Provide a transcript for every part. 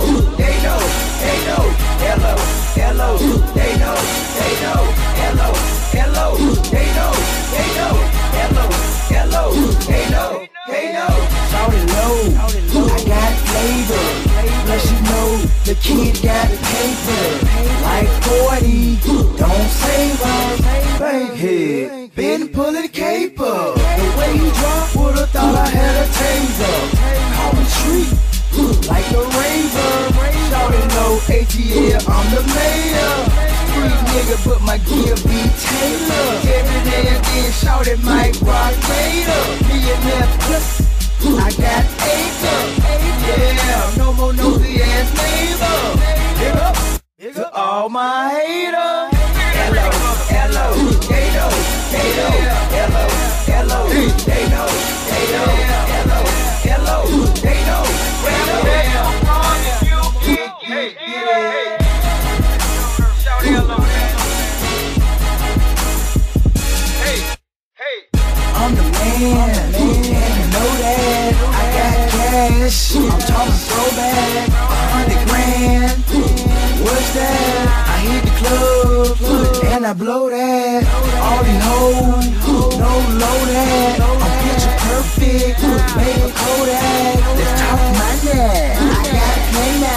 they know, they know, hello, hello, they know, they know, hello, hello, they know, they know, hello, hello, they know, they know. Shout it low, I got flavor. Plus you know the kid got a paper. Like 40, don't save us. Bankhead, been pulling caper. The way he dropped, would've thought I had a taser. Call me street, like the raver. Shout it low, ATL, I'm the mayor. Street nigga, but my gear be Taylor. Every day again, shout it Mike Rock Vader. Millionaire plus, I got acre. Yeah, no more nosy ass neighbor. Big up, big all my haters. Hello, hello, they know, they know. Hello, hello, they know. Know that. I got cash, I'm talking throwback, a hundred grand. What's that? I hit the club, and I blow that. All these hoes, no low that. I'm picture perfect, make a Kodak. Let's talk money, I got plenty.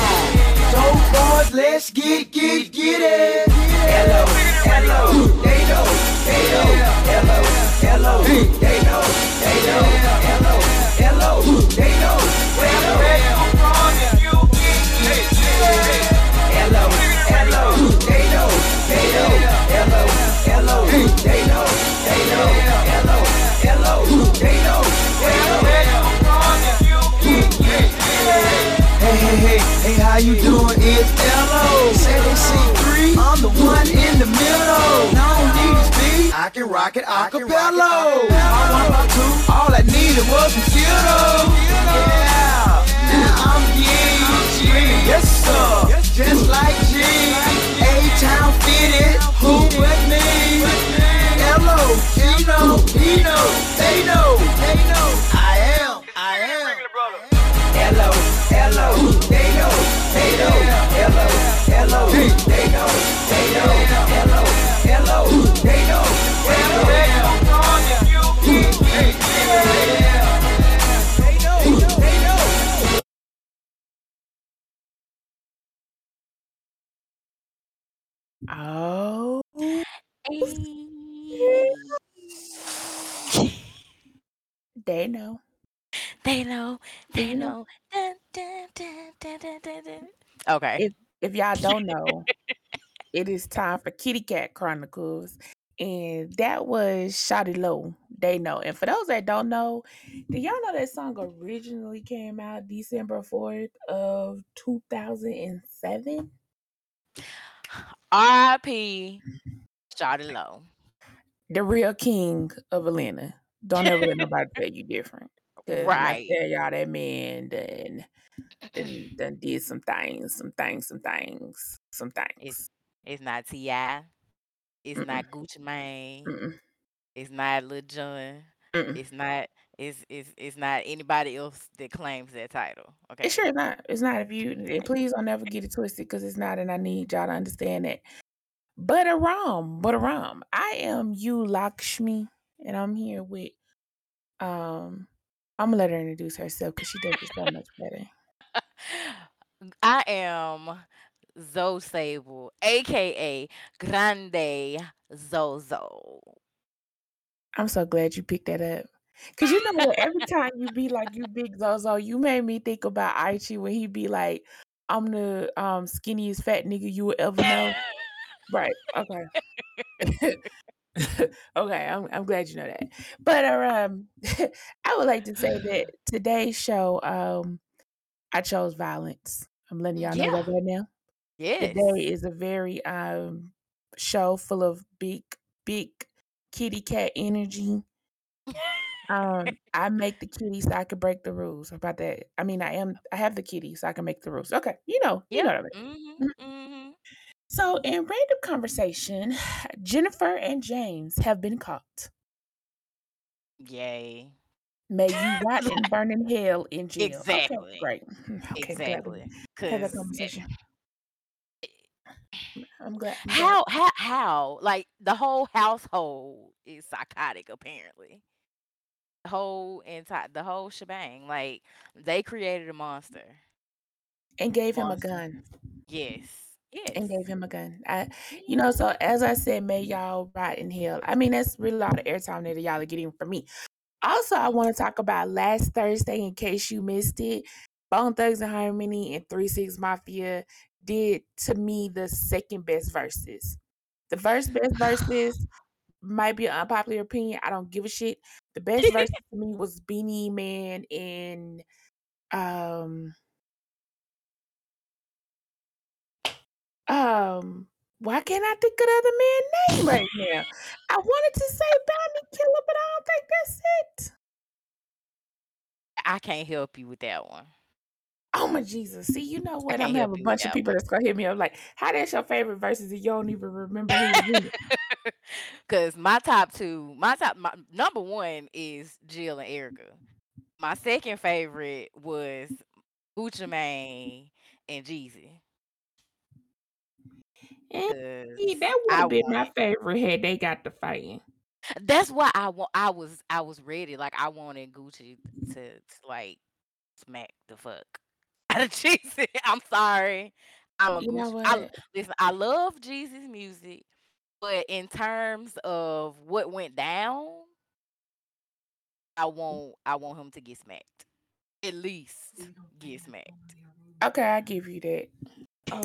Dope boys, let's get, get, get it. Hello, hello, they know, they know. Hello, hello, they know, they know. Hello, hello, they know. Hello, hello, hello, they know, they know. Hello, hello, they know, they know. Hello, hello, they know. Hey, hey, hey, hey, how you doing? It's L.O. 7C3, I'm the one in the middle. Don't need I can rock it acapella. I want my two, all I needed was some Skittles. Yeah, now I'm G. Yes, sir, just like G. A-Town fitted, who with me? L.O. He know, he know, they know, they know. I am, I am. Hello, hello, they know, they know. Hello, hello, they know, they know. Hello, they know. They know, they know. Oh, they know. They know. They know. Dun, dun, dun. Okay. If if y'all don't know, it is time for Kitty Kat Chronicles. And that was Shawty Lo. They know. And for those that don't know, do y'all know that song originally came out December 4th of 2007? R.I.P. Shawty Lo. The real king of Atlanta. Don't ever let nobody tell you different. Right. tell y'all that man done, done, done did some things, some things, some things, some things. It's it's not T.I. It's Mm-mm. not Gucci Mane. Mm-mm. It's not Lil Jon. It's not it's it's it's not anybody else that claims that title. Okay. it's sure not. It's not. If you and please don't ever get it twisted because it's not, and I need y'all to understand that. But a ram, but a ram. I am you Lakshmi, and I'm here with um. I'm gonna let her introduce herself because she does it so much better. I am Zoe Sable, aka Grande Zozo. I'm so glad you picked that up. Cause you know what? Every time you be like you big Zozo, you made me think about Aichi when he be like, "I'm the um skinniest fat nigga you will ever know." right? Okay. okay, I'm I'm glad you know that. But uh, um, I would like to say that today's show, um, I chose violence. I'm letting y'all know Yeah. that right now. Yes. Today is a very um show full of big, big kitty cat energy. Um, I make the kitty so I can break the rules. How about that? I mean, I am I have the kitty so I can make the rules. Okay, you know, you know what I mean. Mm-hmm. Mm-hmm. So, in random conversation, Jennifer and James have been caught. Yay. May you rot and burn in hell in jail. Okay, Exactly. great. Okay, Exactly. we that conversation. I'm glad. I'm glad. how how how like the whole household is psychotic apparently. The whole entire the whole shebang. Like they created a monster. And gave him a gun. Yes. Yes. And gave him a gun. I, you know, so as I said, may y'all rot in hell. I mean, that's really a lot of airtime that y'all are getting from me. Also, I want to talk about last Thursday in case you missed it. Bone Thugs-n-Harmony and Three Six Mafia did to me the second best verses. The first best verses might be an unpopular opinion. I don't give a shit. The best verse to me was Beenie Man and um um why can't I think of the other man's name right now? I wanted to say Bounty Killer, but I don't think that's it. I can't help you with that one. Oh my Jesus. See, you know I what? I'm can't gonna have a you with bunch of that people one. that's gonna hit me up like, how that's your favorite verses and you don't even remember who was in it. Cause my top two, my top, my number one is Jill and Erykah. My second favorite was Gucci Mane and Jeezy. And Cause see, that would I have been my wanted. favorite had they got the fighting. That's why I want. I was. I was ready. Like I wanted Gucci to, to like smack the fuck out of Jeezy. I'm sorry. I'm a You know Gucci. I what? listen. I love Jeezy's music, but in terms of what went down, I want. I want him to get smacked. At least get smacked. Okay, I give you that. Oh,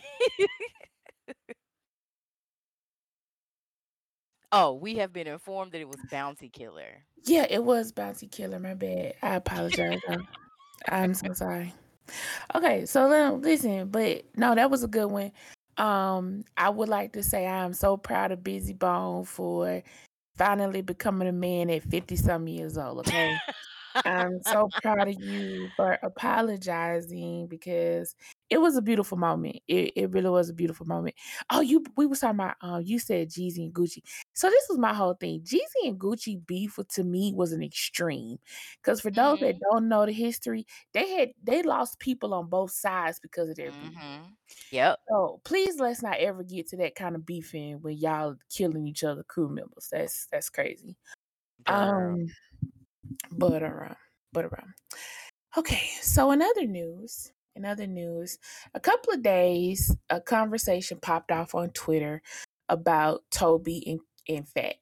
oh, we have been informed that it was Bounty Killer. yeah, it was Bounty Killer. My bad. I apologize. I'm, I'm so sorry. Okay, so then listen, but no, that was a good one. Um, I would like to say I am so proud of Bizzy Bone for finally becoming a man at 50 some years old. Okay. I'm so proud of you for apologizing because it was a beautiful moment. It, it really was a beautiful moment. Oh, you we was talking about um you said Jeezy and Gucci. So this was my whole thing. Jeezy and Gucci beef to me was an extreme. Because for those that Mhm. don't know the history, they had they lost people on both sides because of their beef. Mhm. Yep. So please let's not ever get to that kind of beefing when y'all killing each other crew members. That's that's crazy. Girl. Um but around, but around. Okay, so in other news, in other news, a couple of days, a conversation popped off on Twitter about Toby and, and Fat.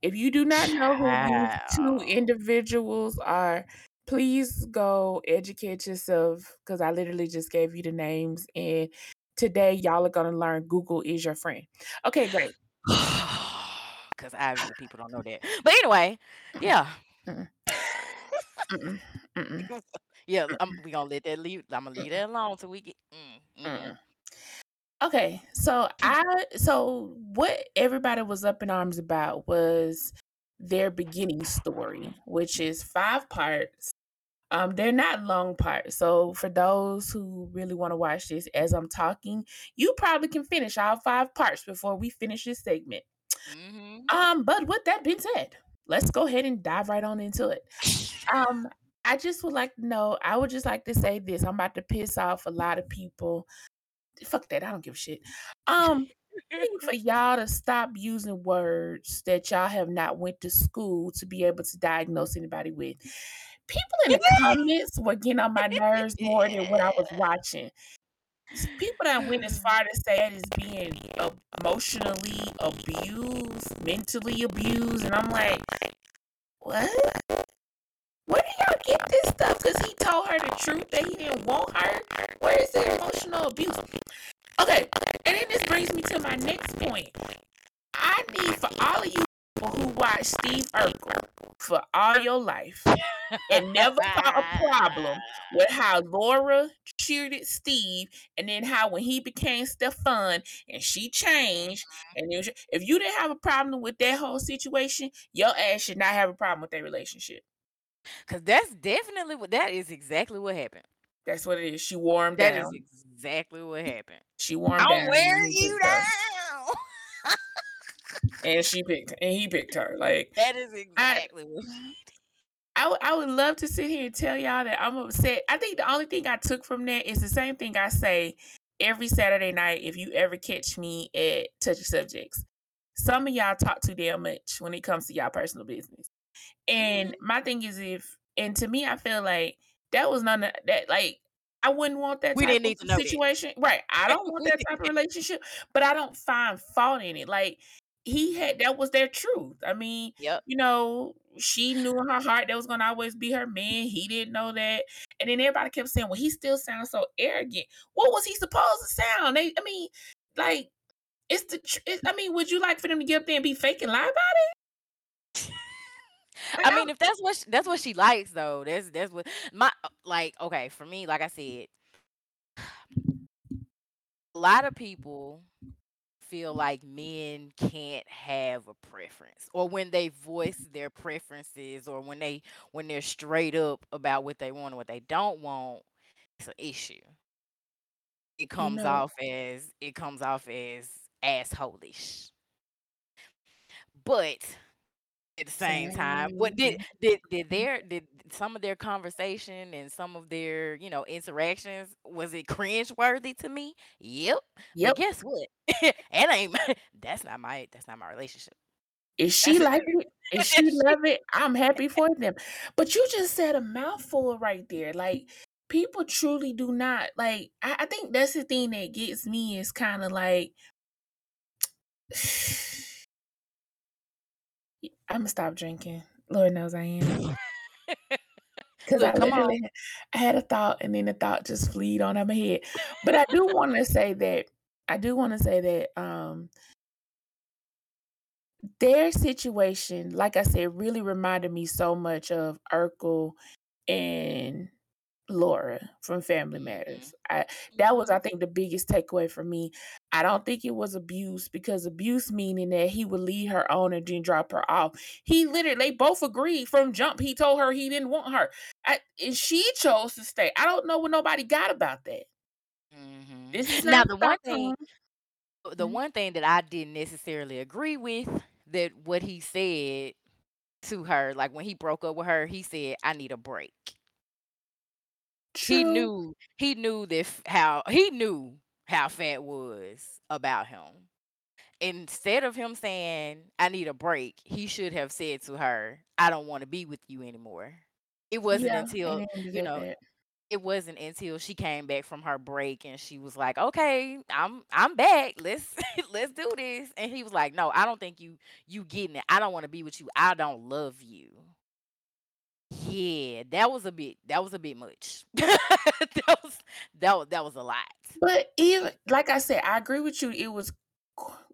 If you do not know who these two individuals are, please go educate yourself because I literally just gave you the names. And today, y'all are going to learn Google is your friend. Okay, great. Because obviously people don't know that. But anyway, yeah. Mm-mm, mm-mm, mm-mm, yeah, I'm, we gonna let that leave. I'm gonna leave that alone till we get. Mm, mm-mm. Okay, so I so what everybody was up in arms about was their beginning story, which is five parts. Um, they're not long parts. So for those who really want to watch this as I'm talking, you probably can finish all five parts before we finish this segment. Mhm. Um, but with that being said, let's go ahead and dive right on into it. Um, I just would like to know, I would just like to say this. I'm about to piss off a lot of people. Fuck that, I don't give a shit. Um, for y'all to stop using words that y'all have not went to school to be able to diagnose anybody with. People in the comments were getting on my nerves more than what I was watching. People that went as far to say that is being emotionally abused, mentally abused, and I'm like, what? Get this stuff? Because he told her the truth that he didn't want her. Where is the emotional abuse? Okay, and then this brings me to my next point. I need for all of you who watch Steve Urkel for all your life and never saw a problem with how Laura cheered Steve, and then how when he became Stefan and she changed, and if you didn't have a problem with that whole situation, your ass should not have a problem with their relationship. Cause that's definitely what that is exactly what happened. That's what it is. She wore him That is down. exactly what happened. She wore him I'm down. and wearing he you picked her. down. And she picked and he picked her. Like that is exactly what. I would I would love to sit here and tell y'all that I'm upset. I think the only thing I took from that is the same thing I say every Saturday night if you ever catch me at Touchy Subjects. Some of y'all talk too damn much when it comes to y'all personal business. And Mhm. my thing is if and to me I feel like that was none of that like I wouldn't want that We type didn't of need to know that. situation. Right. I don't want that type of relationship, but I don't find fault in it. Like he had that was their truth. I mean, Yep. you know, she knew in her heart that was gonna always be her man. He didn't know that. And then everybody kept saying, Well, he still sounds so arrogant. What was he supposed to sound? They I mean, like it's the tr- it, I mean, would you like for them to get up there and be fake and lie about it? I mean, if that's what sh that's what she likes though, that's that's what my uh, like okay, for me, like I said, a lot of people feel like men can't have a preference or when they voice their preferences or when they when they're straight up about what they want and what they don't want, it's an issue. It comes know- off as it comes off as assholish. But at the same time, what did mm-hmm. did did their did some of their conversation and some of their you know interactions was it cringe worthy to me? Yep. Yep. But guess what? it ain't my, that's not my that's not my relationship. If she like it, if she love it, I'm happy for them. But you just said a mouthful right there. Like people truly do not like. I, I think that's the thing that gets me is kind of like. I'm gonna stop drinking. Lord knows I am. Because I on. literally had- I had a thought and then the thought just fleed on out my head. But I do want to say that I do want to say that um their situation, like I said, really reminded me so much of Urkel and Laura from Family Mhm. Matters. I that was. I think, the biggest takeaway for me. I don't think it was abuse because abuse meaning that he would lead her on and then drop her off. He literally, they both agreed from jump. He told her he didn't want her, I, and she chose to stay. I don't know what nobody got about that. Mhm. This is Now not the one thing Stockholm. the Mhm. one thing that I didn't necessarily agree with that what he said to her, like when he broke up with her, he said, "I need a break." He knew he knew this how he knew how Fat was about him. Instead of him saying, "I need a break," he should have said to her, "I don't want to be with you anymore." It wasn't Yeah, until you know that. it wasn't until she came back from her break and she was like, "Okay, I'm I'm back. Let's let's do this." And he was like, "No, I don't think you you getting it. I don't want to be with you. I don't love you." Yeah, that was a bit that was a bit much. that was that was that was a lot. But even like I said, I agree with you. It was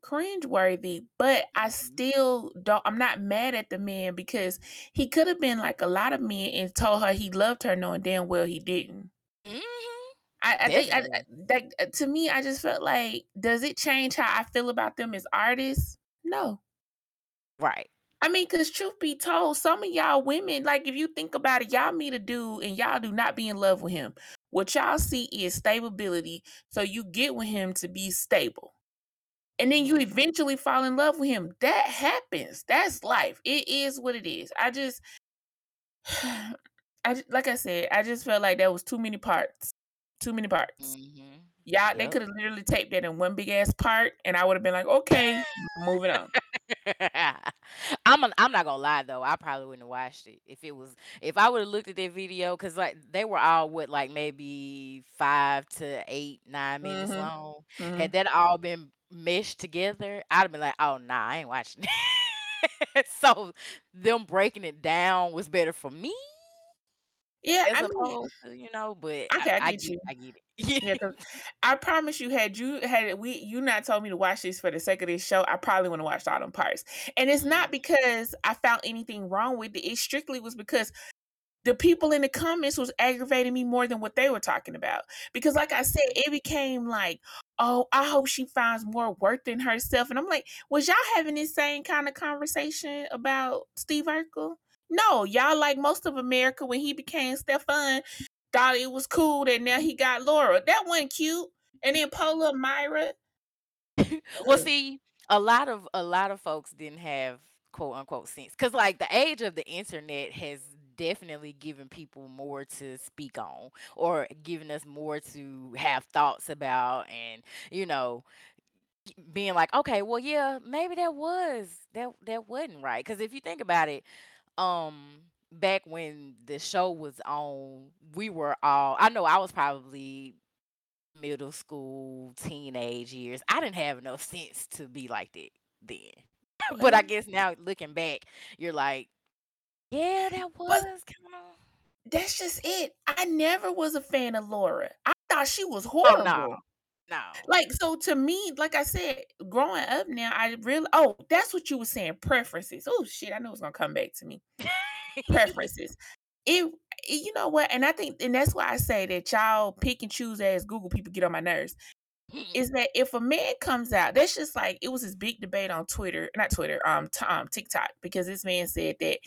cringe worthy, but I Mhm. still don't. I'm not mad at the man because he could have been like a lot of men and told her he loved her, knowing damn well he didn't. Mhm. I, I think I, I- that uh, to me, I just felt like, does it change how I feel about them as artists? No. Right. I mean, because truth be told, some of y'all women, like if you think about it, y'all meet a dude and y'all do not be in love with him. What y'all see is stability. So you get with him to be stable. And then you Mhm. eventually fall in love with him. That happens. That's life. It is what it is. I just, I like I said, I just felt like there was too many parts. Too many parts. Mhm. Y'all, they Yep. could have literally taped that in one big ass part, and I would have been like, okay, moving on. I'm an, I'm not gonna lie though. I probably wouldn't have watched it if it was if I would have looked at that video because like they were all what like maybe five to eight nine minutes Mhm. long. Mhm. Had that all been meshed together, I'd have been like, oh nah, I ain't watching it. so them breaking it down was better for me Yeah, as I mean, to you know. But okay, I I, I get you. I get it. Yeah, 'cause I promise you, had you had we you not told me to watch this for the sake of this show, I probably would have watched all them parts. And it's not Mhm. because I found anything wrong with it. It strictly was because the people in the comments was aggravating me more than what they were talking about. Because, like I said, it became like, oh, I hope she finds more worth in herself. And I'm like, was y'all having this same kind of conversation about Steve Urkel? No, y'all like most of America when he became Stefan thought it was cool that now he got Laura. That wasn't cute. And then Paula Myra. well, see, a lot of a lot of folks didn't have quote unquote sense because like the age of the internet has definitely giving people more to speak on or giving us more to have thoughts about and you know being like okay well yeah maybe that was that that wasn't right because if you think about it um back when the show was on we were all i know i was probably middle school teenage years i didn't have enough sense to be like that then but i guess now looking back you're like yeah that was kind of That's just it. I never was a fan of Laura. I thought she was oh horrible. no no Like so to me, like I said, growing up now, I really oh, that's what you were saying, preferences. Oh shit, I know it's gonna come back to me. Preferences. It you know what, and I think and that's why I say that y'all pick and choose as Google people get on my nerves. Is that if a man comes out, that's just like it was this big debate on Twitter, not Twitter, um, t- um TikTok, because this man said that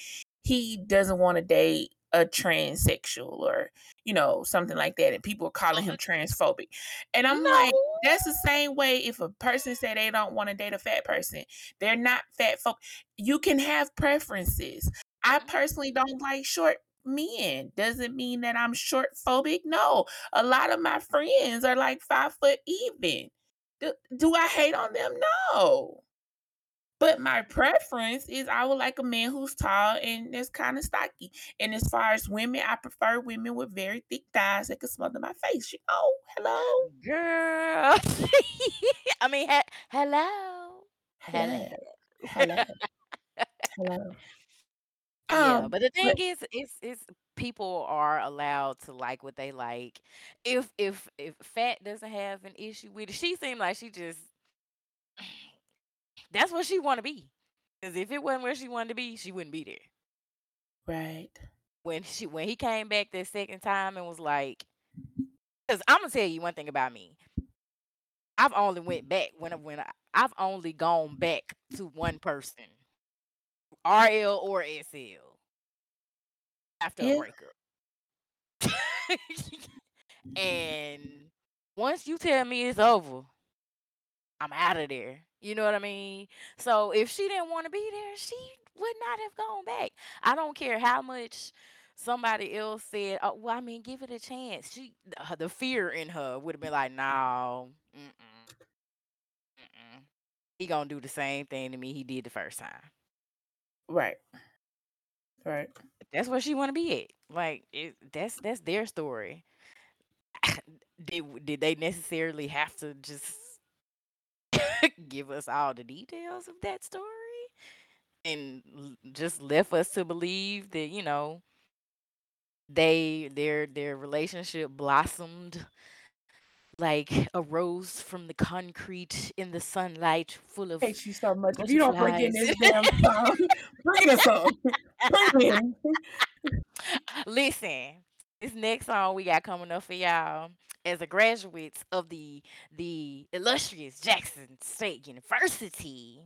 he doesn't want to date a transsexual or you know something like that, and people are calling him transphobic. And I'm like, that's the same way if a person say they don't want to date a fat person, they're not fat folk. You can have preferences. I Mhm. personally don't like short men. Doesn't mean that I'm short phobic. No, a lot of my friends are like five foot even. Do, do I hate on them? No. But my preference is I would like a man who's tall and that's kind of stocky. And as far as women, I prefer women with very thick thighs that can smother my face. You know, hello, girl i mean he- hello hello hello, hello, hello. Yeah, Um, but the thing but is, is is people are allowed to like what they like. If if if Fat doesn't have an issue with it, she seemed like she just that's what she want to be. Because if it wasn't where she wanted to be, she wouldn't be there. right, When she when he came back that second time and was like, because I'm gonna tell you one thing about me. I've only went back when when I, I've only gone back to one person, RL or SL, after a yeah, breakup. and once you tell me it's over, I'm out of there. You know what I mean? So if she didn't want to be there, she would not have gone back. I don't care how much somebody else said, "Oh, well, I mean, give it a chance." She, uh, the fear in her would have been like, "No, mm-mm, mm-mm. he gonna do the same thing to me he did the first time." right, right. That's where she want to be at. Like, it, that's that's their story. did did they necessarily have to just give us all the details of that story and just left us to believe that you know they their their relationship blossomed like a rose from the concrete in the sunlight full of hate you so much. If you don't bring in this damn song, bring us. Bring in. listen this next song we got coming up for y'all as a graduate of the the illustrious jackson state university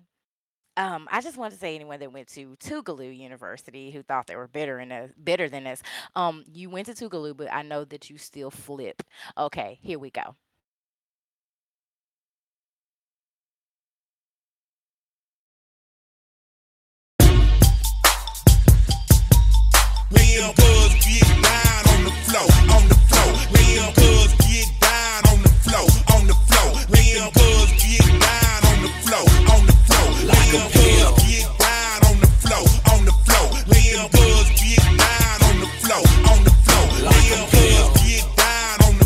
um, I just want to say anyone that went to Tougaloo University who thought they were better in better than us. Um, you went to Tougaloo, but I know that you still flip. Okay, here we go. And Buzz get down on the floor, on the floor. Me and floor. Me Buzz get down on the on the floor. Like a Buzz get down on the on the floor. Me and Buzz get down on the on the floor. Me and Buzz get down on the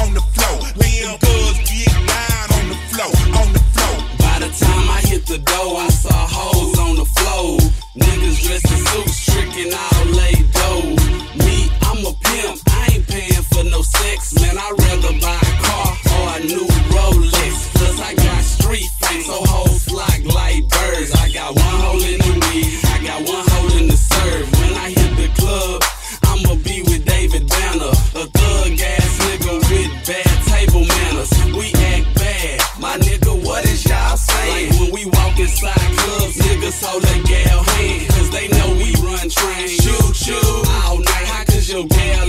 on the floor. Me and get down on the floor, on the floor. By the time I hit the door, I saw hoes on the floor. Niggas dressed in suits, tricking all for no sex. Man, I'd rather buy a car or a new Rolex. Plus, I got street fame, so hoes flock like birds. I got one hole in the weed, I got one hole in the serve. When I hit the club, I'ma be with David Banner, a thug ass nigga with bad table manners. We act bad, my nigga, what is y'all saying? Like when we walk inside clubs, niggas hold a gal hand, cause they know we run trains. Shoot, shoot, all night. How could your gal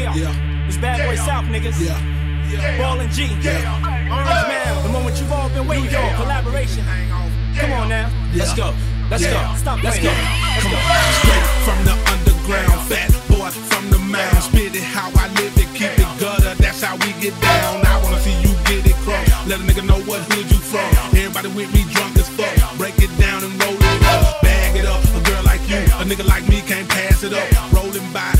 Yeah. yeah. It's bad boy yeah. South niggas. Yeah. yeah. Ball and G. Yeah. Orange Man. The moment you've all been waiting for. Collaboration. Come on now. Let's go. Let's go. Stop Let's go. Let's Come go. on. Straight from the underground. Fat boy from the mound. Spit it how I live it. Keep it gutter. That's how we get down. I wanna see you get it cross. Let a nigga know what hood you from. Everybody with me drunk as fuck. Break it down and roll it up. Bag it up. A girl like you. A nigga like me can't pass it up. Rolling by.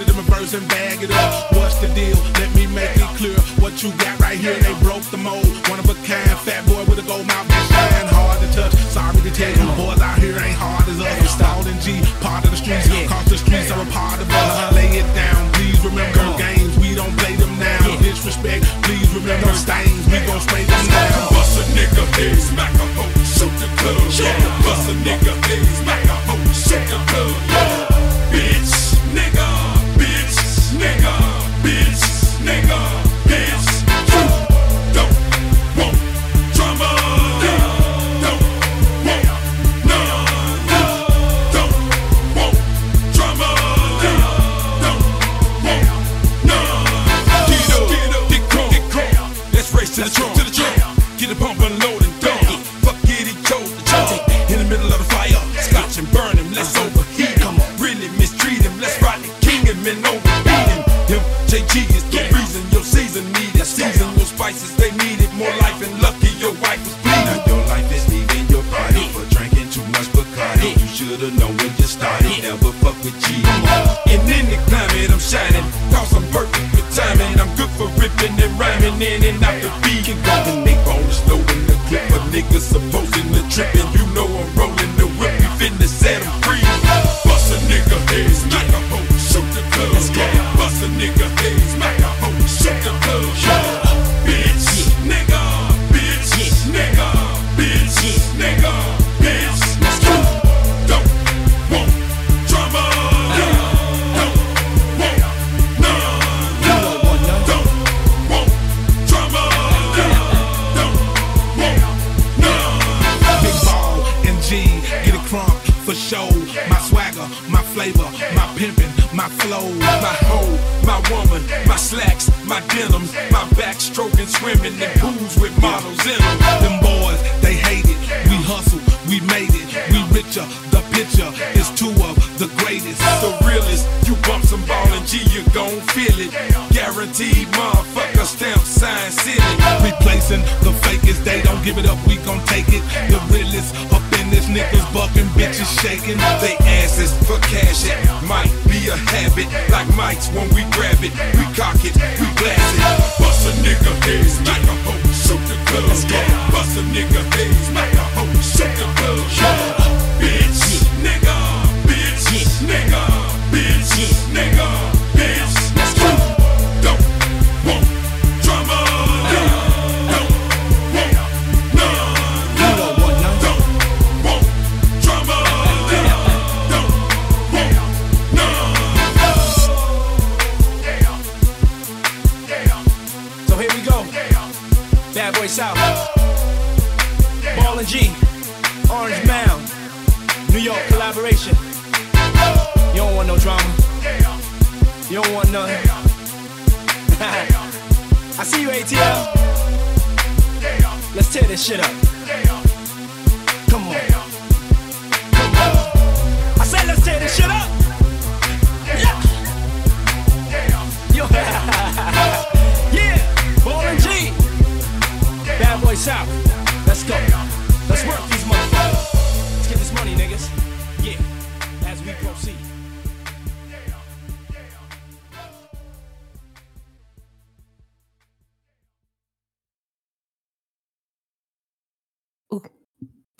It in reverse and bag it up. What's the deal? Let me make it clear. What you got right here, they broke the mold. One of a kind, fat boy with a gold mouth that's hard to touch. Sorry to tell you, boys out here ain't hard as us. I'm stalling G, part of the streets, caught the streets, I'm a part of us. Lay it down, please remember games. We don't play them now. Disrespect, please remember stains. We gon' spray them now. Bust a nigga, face, smack a hoe, shoot the club. Bust a nigga, face, smack a hoe, shoot the club. bitch, nigga.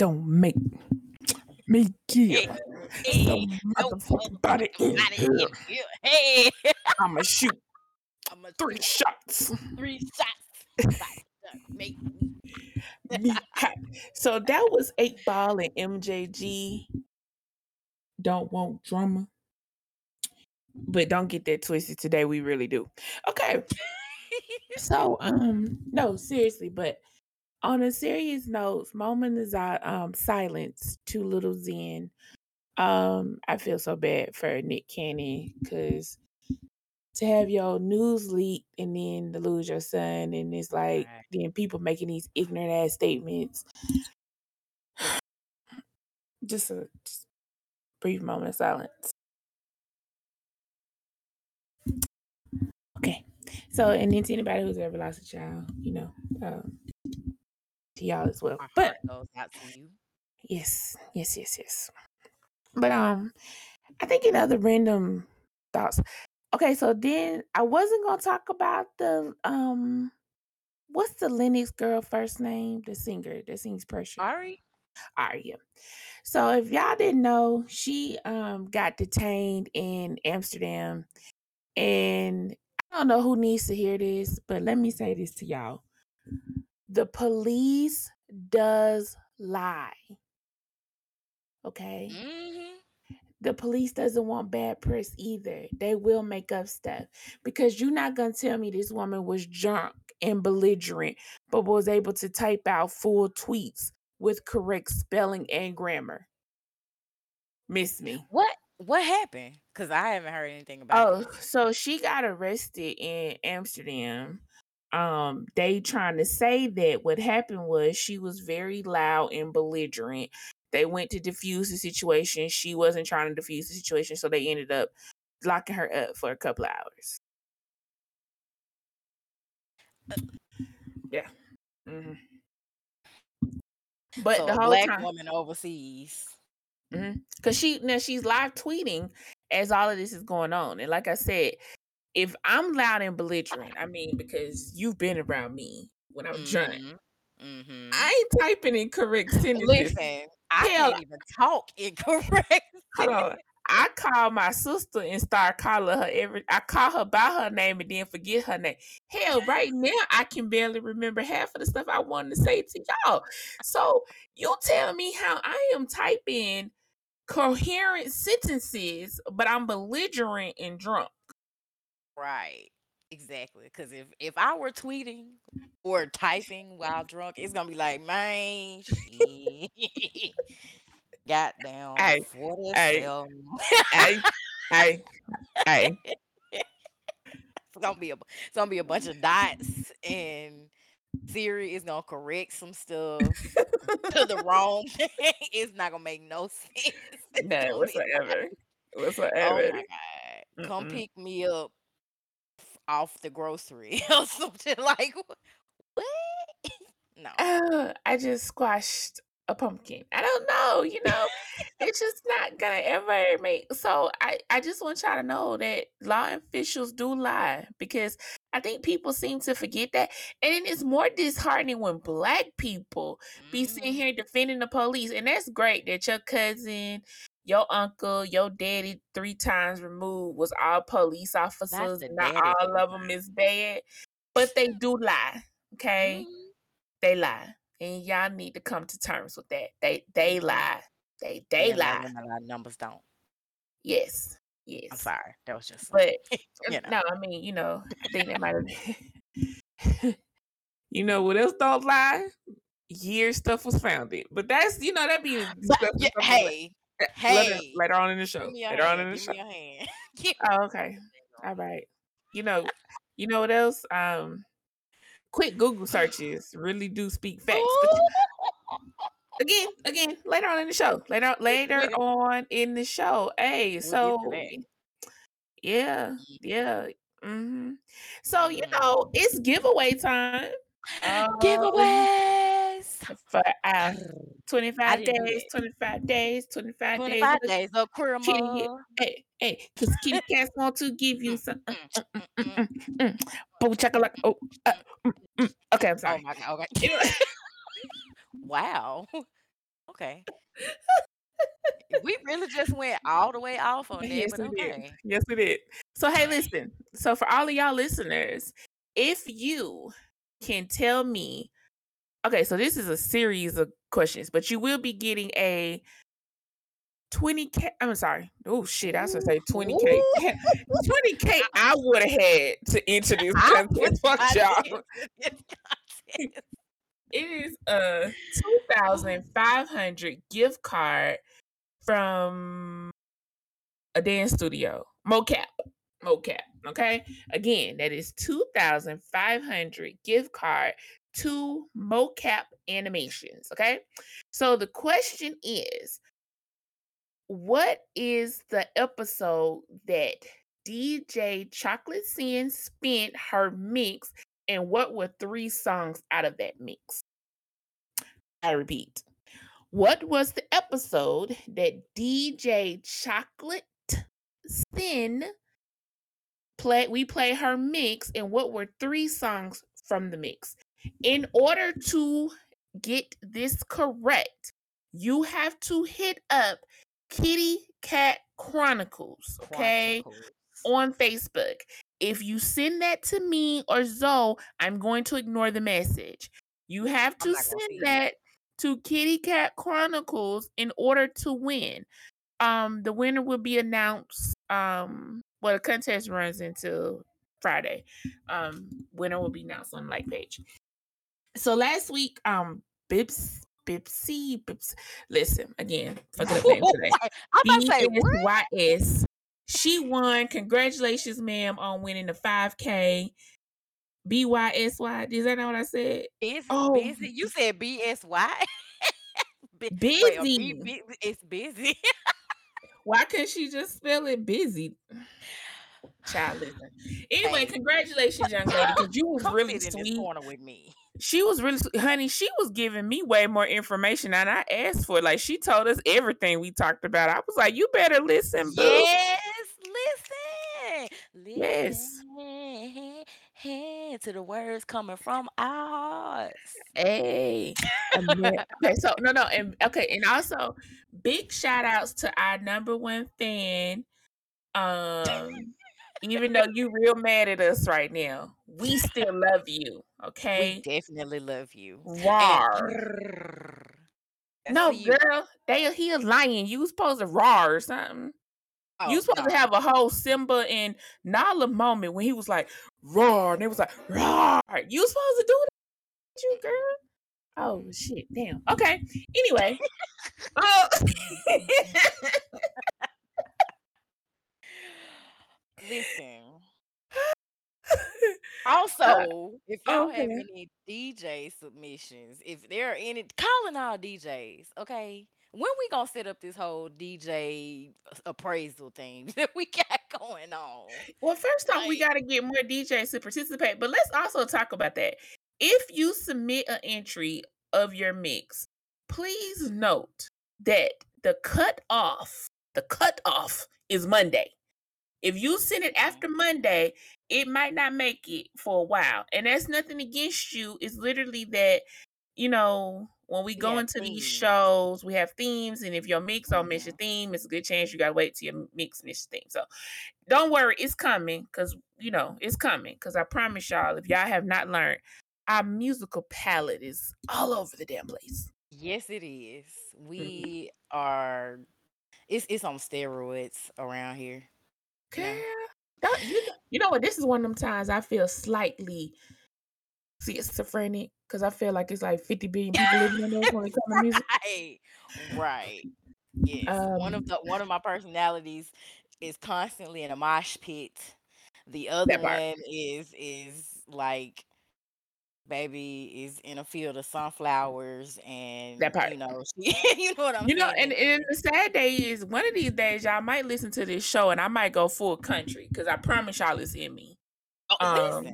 Don't make me give motherfucking body in here. Hey, I'ma shoot I'm a three shots. three shots. Make Me. So that was eight ball and MJG. Don't want drama. But don't get that twisted today. We really do. Okay. So um no, seriously, but on a serious note, moment is our um silence to little Zen. Um, I feel so bad for Nick Cannon because to have your news leak and then to lose your son, and it's like Right. then people making these ignorant ass statements. Just a just brief moment of silence. Okay. So, and then to anybody who's ever lost a child, you know, um, to y'all as well. But goes out to you. yes, yes, yes, yes. But um, I think in other random thoughts. Okay, so then I wasn't gonna talk about the um, what's the Lennox girl first name? The singer that sings "Pressure." Ari, Arya. So if y'all didn't know, she um got detained in Amsterdam, and I don't know who needs to hear this, but let me say this to y'all: the police does lie. Okay mm-hmm. the police doesn't want bad press either. They will make up stuff because you're not gonna tell me this woman was drunk and belligerent, but was able to type out full tweets with correct spelling and grammar. Miss me. what what happened? Cause I haven't heard anything about Oh, it. so she got arrested in Amsterdam. Um, they trying to say that what happened was she was very loud and belligerent. They went to defuse the situation. She wasn't trying to defuse the situation, so they ended up locking her up for a couple of hours. Yeah. mm-hmm. But so the whole black time, woman overseas. because she now she's live tweeting as all of this is going on, and like I said, if I'm loud and belligerent, I mean, because you've been around me when I'm drunk, Mm-hmm. I ain't typing in correct sentences. Listen, I Hell, can't even talk incorrect. Hold on. I call my sister and start calling her every. I call her by her name and then forget her name. Hell, right now I can barely remember half of the stuff I wanted to say to y'all. So you tell me how I am typing coherent sentences, but I'm belligerent and drunk. Right. Exactly. Because if if I were tweeting or typing while drunk, it's gonna be like, man. Goddamn. Hey, hey, 47. hey, hey, hey. It's gonna be a it's gonna be a bunch of dots and Siri is gonna correct some stuff to the wrong thing. It's not gonna make no sense. No, gonna whatsoever. Oh my god. Come pick me up off the grocery or something like what? No. Uh, I just squashed a pumpkin. I don't know, you know, it's just not gonna ever make. So I, I just want y'all to know that law officials do lie because I think people seem to forget that, and it's more disheartening when black people be sitting Mhm. here defending the police, and that's great that your cousin. Your uncle, your daddy, three times removed, was all police officers. Not daddy all of them is bad, but they do lie. Okay, Mhm. they lie, and y'all need to come to terms with that. They they lie. They they Yeah, a lot of lie. a lot of numbers don't. Yes, Yes. I'm sorry. That was just But you know. no, I mean, you know, I think that might have. you know what else don't lie? Year stuff was founded, but that's you know that be But yeah, la- hey, later later on in the show. Later on in the Give show. me your hand. Oh, okay. All right. You know, you know what else? Um, quick Google searches really do speak facts. Again, again, later on in the show. Later, later on in the show. Hey, We'll so yeah, yeah. hmm So you Mhm. know, it's giveaway time. Um, Giveaways. for our 25 days, 25 days, 25 days. 25 days of Kitty, hey, hey, because Kitty Cats want to give you Mm, some. mm, Mm, mm, mm, mm, mm, mm, mm. Boom, chocolate. Oh, uh, mm, mm. okay, I'm sorry. Oh my god. Okay. Wow. Okay. We really just went all the way off on that, yes, but we did. okay. Yes, we did. So, hey, listen. So, for all of y'all listeners, if you can tell me, okay, so this is a series of questions, but you will be getting a 20k. I'm sorry. Oh shit, I was gonna say 20k. Ooh. 20k. I would have had to enter this I put contest. Fuck y'all. hands in this contest. It is a 2,500 gift card from a dance studio, mocap, mocap. Okay, again, that is 2,500 gift card to mocap animations. Okay, so the question is, what is the episode that DJ Chocolate Sin spent her mix, and what were three songs out of that mix? I repeat, what was the episode that DJ Chocolate Sin play? We play her mix, and what were three songs from the mix? In order to get this correct, you have to hit up Kitty Kat Chronicles, okay, Chronicles. on Facebook. If you send that to me or Zoe, I'm going to ignore the message. You have to send that to Kitty Kat Chronicles in order to win. Um, the winner will be announced. Um, well, the contest runs until Friday. Um, winner will be announced on the like page. So last week, um, Bips, Bipsy, Bips. Listen again, fucking up names today. I'm about to say what? BSYS. She won. Congratulations, ma'am, on winning the 5K. BYSY. Is that not what I said? Busy, Oh, busy. You said B S Y. Wait, a B, busy. B, it's busy. Why couldn't she just spell it busy? Child, listen. Anyway, Hey. congratulations, young lady, because you was Come really sit in this sweet. corner with me. She was really, honey. She was giving me way more information than I asked for. Like she told us everything we talked about. I was like, you better listen, boo. Yes, listen. Yes. Listen. hand to the words coming from our hearts. Hey. Okay, so no, no, and okay, and also big shout outs to our number one fan. Um, even though you real mad at us right now, we still love you. Okay. We definitely love you. That's No, you. girl, they he a lion. You supposed to roar or something. You Oh supposed to have a whole Simba and Nala moment when he was like roar, and it was like roar. You supposed to do that, you girl. Oh shit, damn. Okay. Anyway, oh. Listen. Also, if y'all have okay. any DJ submissions, if there are any, calling all DJs, okay? When we gonna set up this whole DJ appraisal thing that we got going on? Well, first off, we got to get more DJs to participate, but let's also talk about that. If you submit an entry of your mix, please note that the cutoff, the cutoff is Monday. If you send it after mm-hmm. Monday, it might not make it for a while. And that's nothing against you. It's literally that, you know, when we go have into these shows, we have themes. And if your mix don't miss your theme, it's a good chance you gotta wait till your mix miss your theme. So don't worry, it's coming because you know it's coming. Because I promise y'all, if y'all have not learned, our musical palette is all over the damn place. Yes, it is. We are. It's it's on steroids around here. Girl, don't, you, know- you know what? This is one of them times I feel slightly schizophrenic because I feel like it's like 50 billion people living in us when it comes to music. right, right. Yes, one of Um, the one of my personalities is constantly in a mosh pit. The other one is is like baby is in a field of sunflowers, and That part. you know she, you know what I'm You know, saying. and, and the sad day is one of these days y'all might listen to this show and I might go full country because I promise y'all it's in me. Oh, Um,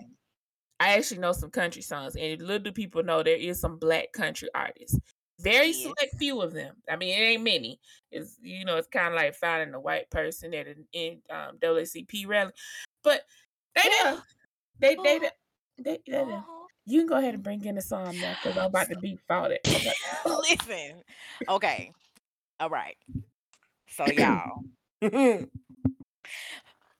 I actually know some country songs, and little do people know there is some black country artists. Very yes, select few of them. I mean, it ain't many. It's you know, it's kind of like finding a white person at an in um, WCP rally, but they there. They they there. they they there. uh-huh. You can go ahead and bring in the song now because I'm about to be it. Listen. Okay, all right. So y'all.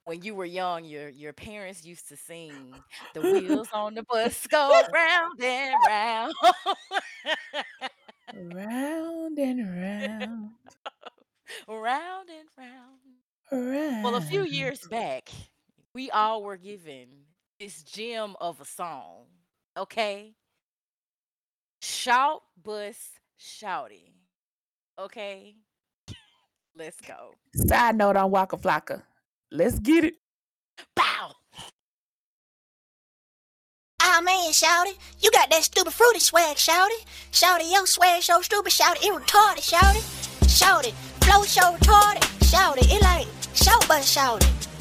when you were young, your your parents used to sing the wheels on the bus go round and round. round and round, round and round. round. Well, a few years back, we all were given this gem of a song. Okay. Shawt Bus Shawty. Okay. Let's go. Side note on Waka Flocka. Let's get it. Bow. Oh man, Shouty, you got that stupid fruity swag, Shouty. Shouty, your swag so stupid, Shouty, it retarded, Shouty. Shouty, flow so retarded, Shouty, it like shout but Shouty.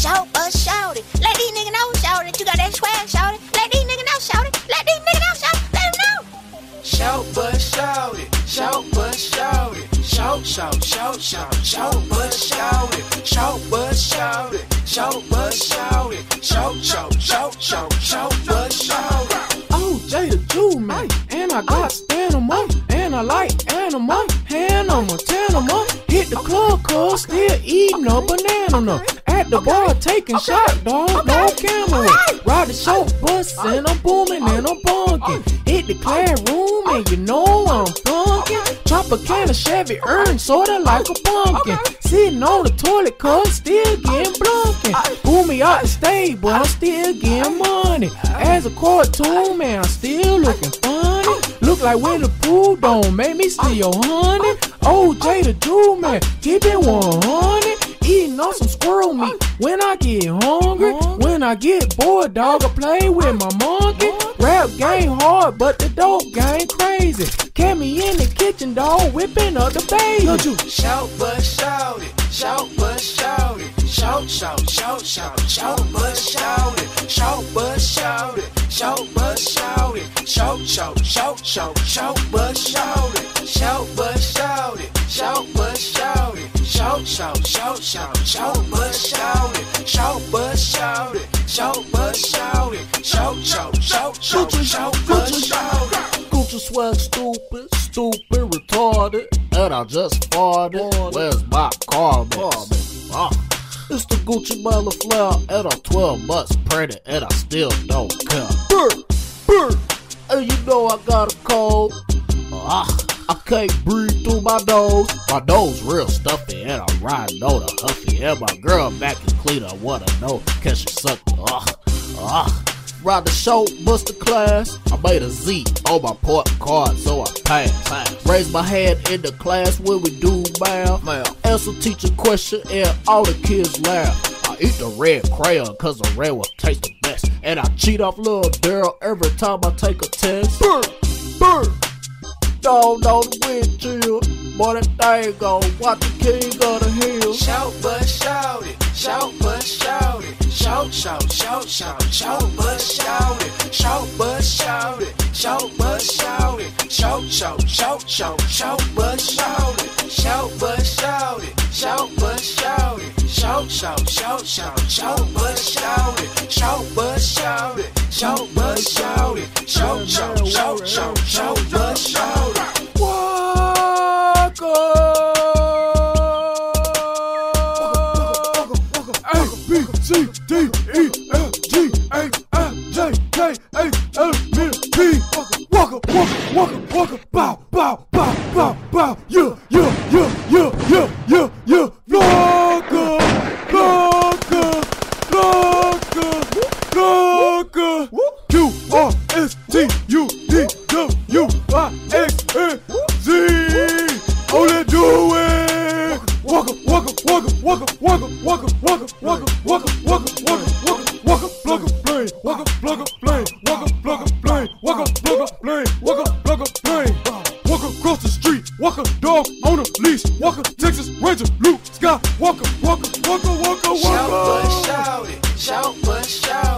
Shout but Shouty. Let these niggas know, Shouty, that you got that swag, Shouty. Let these niggas know, Shouty. Let these niggas know, Shouty. Let them know. Shout but shout it, shout but shout it, shout shout shout shout shout but shout it, shout but shout it, shout but shout it, shout shout shout shout shout but shout it. Oh, Jada Jew, man. And I got stamina, and I like animal. Hand on my tanama. Hit the club, cuz still eating a banana. No. At the bar, taking shot, dog, no camera. Ride the short bus, and I'm booming and I'm bunking. Hit the classroom, and you know I'm funkin'. Chop a can of Chevy Earn, sorta like a pumpkin. Sitting on the toilet, cuz still getting blunkin'. Pull me out the stable, I'm still getting money. As a cartoon, man, I'm still looking funny. Look like Winnie the Pooh, don't make me steal honey. OJ the Jew, man, keep it 100. Eating on some squirrel meat when I get hungry. When I get bored, dog, I play with my monkey. Rap game hard, but the dope game crazy. Me in the kitchen, dog, whipping up the baby. Don't you Shout but shout it, shout but shout it, shout shout shout shout shout but shout it, shout but shout it, shout but shout it, shout shout shout shout shout but shout it, shout but shout it, shout but shout it, shout shout shout shout shout but shout it, shout but shout it, shout but shout shout, shout, shout, shout, shout, Gucci, shout. Gucci swag stupid, stupid, retarded, and I just farted. Where's my carbon? Ah, it's the Gucci Miller flare, and I'm 12 months pregnant, and I still don't care. Brr, brr, and you know I got a cold. Ah, I can't breathe through my nose. My nose real stuffy, and I'm riding on a huffy. And my girl back in clean, I wanna know, can she suck? Ah, ah. Ride the show, bust the class. I made a Z on my port card, so I passed. Raise my hand in the class when we do math. Answer teacher question, and all the kids laugh. I eat the red crayon, cause the red one tastes the best. And I cheat off little Daryl every time I take a test. Burr, burr. Dog on the windshield. Boy, that thing go, watch the king of the hill. Shout, but shout it. Shout, but shout it. Shout, shout, shout, shout, shout, but shout it. Shout, but shout it. Shout, but shout it. Shout, shout, shout, shout, shout, but shout it. Shout, but shout it. Shout, but shout it. Shout, shout, shout, shout, shout, but shout it. Shout, but shout it. Shout, but shout it. Shout, shout, shout, shout, shout, but shout it. A B C D E F G H I J K L M P. Walker, walker, walker, walker, bow, bow, bow, bow, bow. Yeah, yeah, yeah, yeah, yeah, yeah, yeah. Walker, R S T U D W I X N Z. Oh, let's do it. Walker, walker, walker, walker, walker, walker, walker, walker, walker, walker, walker, walker, walker, plugger, plane, walker, plugger, plane, walker, plugger, plane, walker, plugger, plane, walker, plugger, plane. Walk across the street, walk a dog on a leash, walk a Texas Ranger, Luke Scott, walker, walker, walker, walker, Shout, but shout it. Shout, but shout.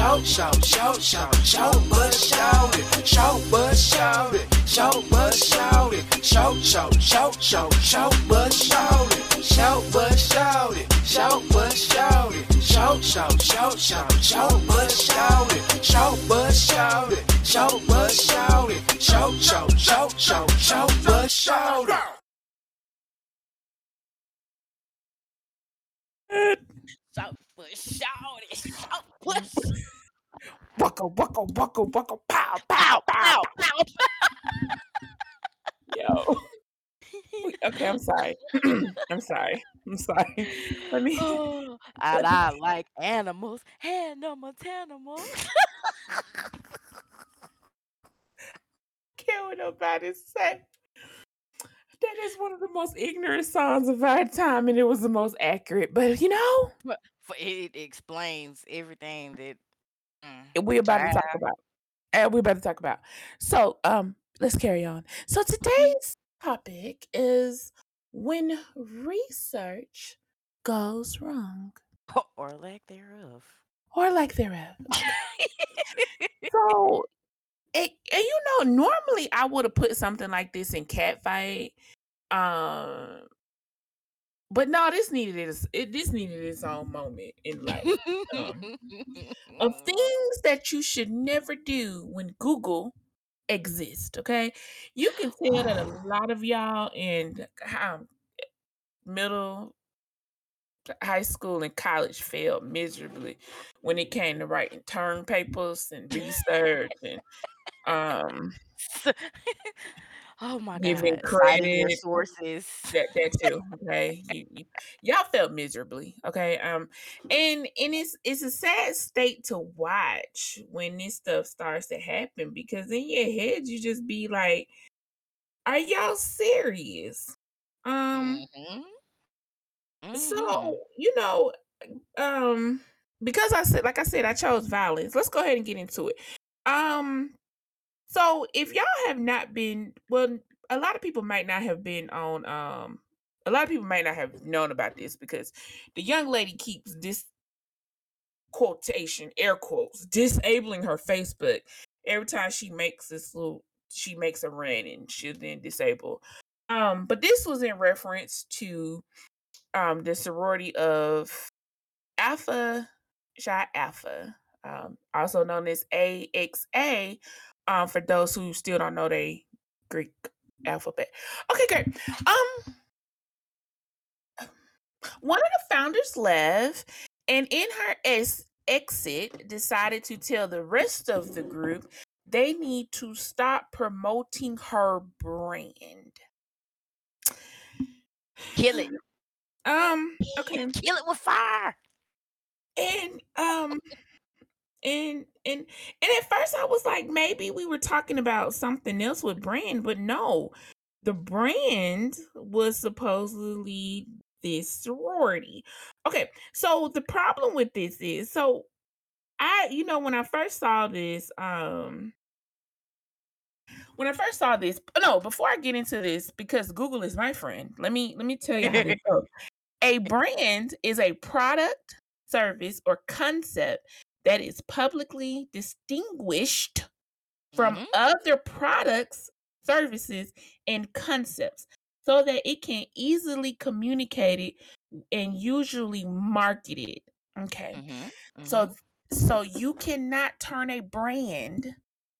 Shout, shout, shout, shout, shout, but shout it. Shout, but shout it. Shout, but shout it. Shout, shout, shout, shout, shout, but shout it. Shout, but shout it. Shout, but shout it. Shout, shout, shout, shout, shout, but shout it. Shout, but shout it. Shout, but shout it. Shout, shout, shout, shout, shout, but shout it. Shout, but shout it. Shout, but Waka waka waka waka pow pow pow. pow. Yo. Okay, I'm sorry. I'm sorry. I'm sorry. Let me. Oh, and I like animals, animals, animals. care what nobody say. That is one of the most ignorant songs of our time, and it was the most accurate. But you know, But it explains everything that mm, we're about to talk about. And we're about to talk about. So, um, let's carry on. So today's topic is when research goes wrong, or lack thereof. or lack thereof. So, it, and you know, normally I would have put something like this in catfight. Um, but no, this needed its it this needed its own moment in life. Um, of things that you should never do when Google exists. Okay, you can tell that a lot of y'all in um, middle, high school, and college failed miserably when it came to writing term papers and research and um oh my giving god, citing your credit. sources. that that too okay you, you, y'all felt miserably okay um and and it's it's a sad state to watch when this stuff starts to happen because in your head you just be like are y'all serious um Mhm. Mhm. so you know um because i said like i said i chose violence let's go ahead and get into it um so if y'all have not been well a lot of people might not have been on um a lot of people might not have known about this because the young lady keeps this quotation air quotes disabling her facebook every time she makes this little she makes a run and she'll then disable um but this was in reference to um the sorority of alpha Chi Alpha. um, also known as AXA, um, for those who still don't know they Greek alphabet. Okay, great. Um, one of the founders left, and in her es- exit, decided to tell the rest of the group they need to stop promoting her brand. Kill it. Um, okay. Kill it with fire. And um and and and at first I was like maybe we were talking about something else with brand, but no. The brand was supposedly this sorority. Okay, so the problem with this is so I you know when I first saw this um when I first saw this no before I get into this because Google is my friend let me let me tell you how this goes. A brand is a product, service, or concept that is publicly distinguished from Mhm. other products, services, and concepts so that it can easily communicate it and usually market it. Okay. Mhm. So so you cannot turn a brand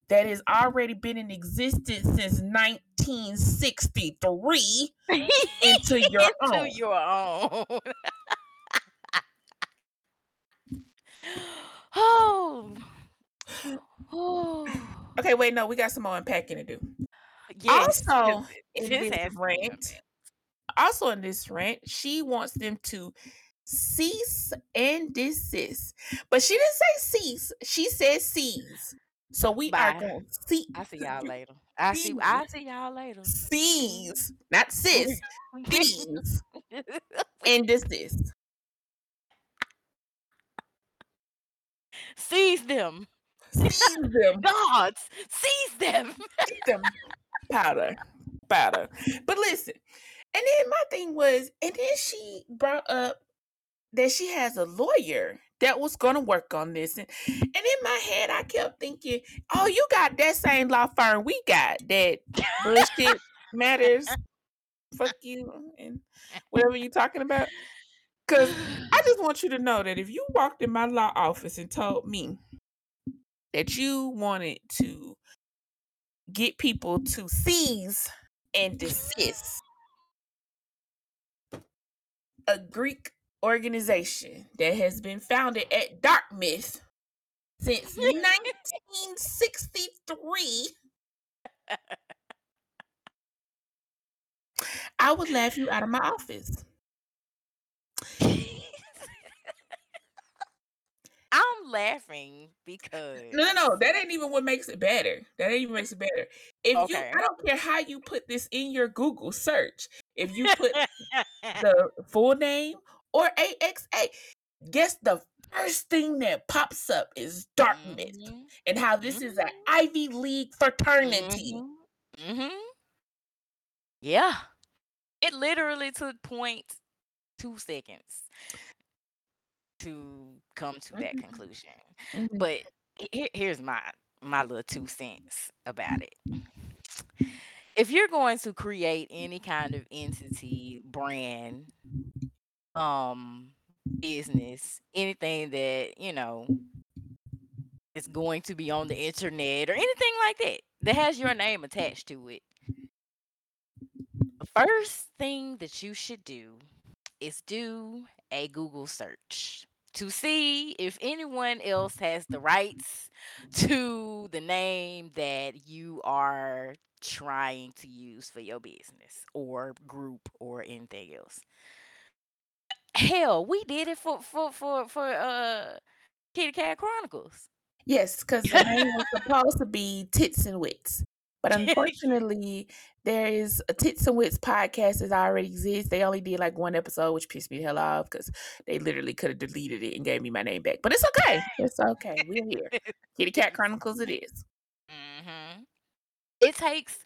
that has already been in existence since 1963 into your Into own. your own. oh. Oh. Okay, wait, no, we got some more unpacking to do. Yes. Also, in this this rant, also in this rant, she wants them to cease and desist. But she didn't say cease, she said cease. So we are going to see I see y'all later. I see. I see y'all later. seize, not sis, seize and desist. Seize them, Seize them. gods. Seize them. Get them powder, powder. But listen, and then my thing was, and then she brought up that she has a lawyer that was going to work on this, and and in my head I kept thinking, oh, you got that same law firm we got that bullshit matters. Fuck you and whatever you talking about. Cause I just want you to know that if you walked in my law office and told me that you wanted to get people to seize and desist a Greek organization that has been founded at Dartmouth since 1963, I would laugh you out of my office. I'm laughing because No, no, no. That ain't even what makes it better. That ain't even makes it better. If you, I don't care how you put this in your Google search. If you put the full name or AXA, guess the first thing that pops up is Dartmouth Mhm, and how this is an Ivy League fraternity. mhm, mhm. Yeah, it literally took point two seconds to come to that Mhm. conclusion. Mhm. But he- he- here's my my little two cents about it. If you're going to create any kind of entity, brand, um, business, anything that you know is going to be on the internet or anything like that that has your name attached to it, the first thing that you should do is do a Google search to see if anyone else has the rights to the name that you are trying to use for your business or group or anything else. Hell, we did it for for for for uh Kitty Kat Chronicles. Yes, because the name was supposed to be Tits and Wits. But unfortunately, there is a Tits and Wits podcast that already exists. They only did like one episode, which pissed me the hell off because they literally could have deleted it and gave me my name back. But it's okay. It's okay. We're here. Kitty Kat Chronicles it is. hmm It takes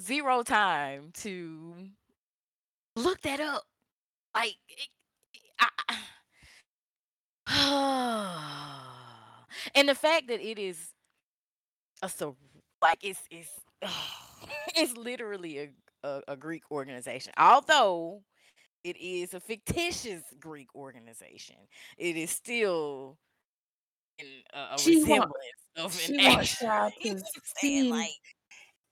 zero time to look that up. Like, it, I, and the fact that it is a so like it's it's it's literally a, a a Greek organization, although it is a fictitious Greek organization. It is still in a, a She resemblance of she an wants actual. y'all You to know saying? Like,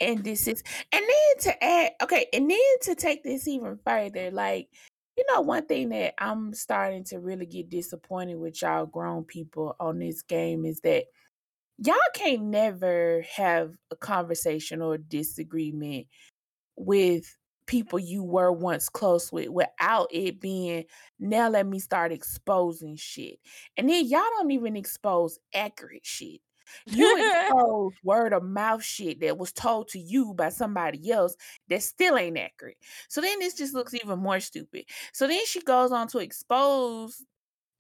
and this is and then to add okay and then to take this even further like you know one thing that i'm starting to really get disappointed with y'all grown people on this game is that y'all can't never have a conversation or disagreement with people you were once close with without it being now let me start exposing shit and then y'all don't even expose accurate shit you expose word of mouth shit that was told to you by somebody else that still ain't accurate. So then this just looks even more stupid. So then she goes on to expose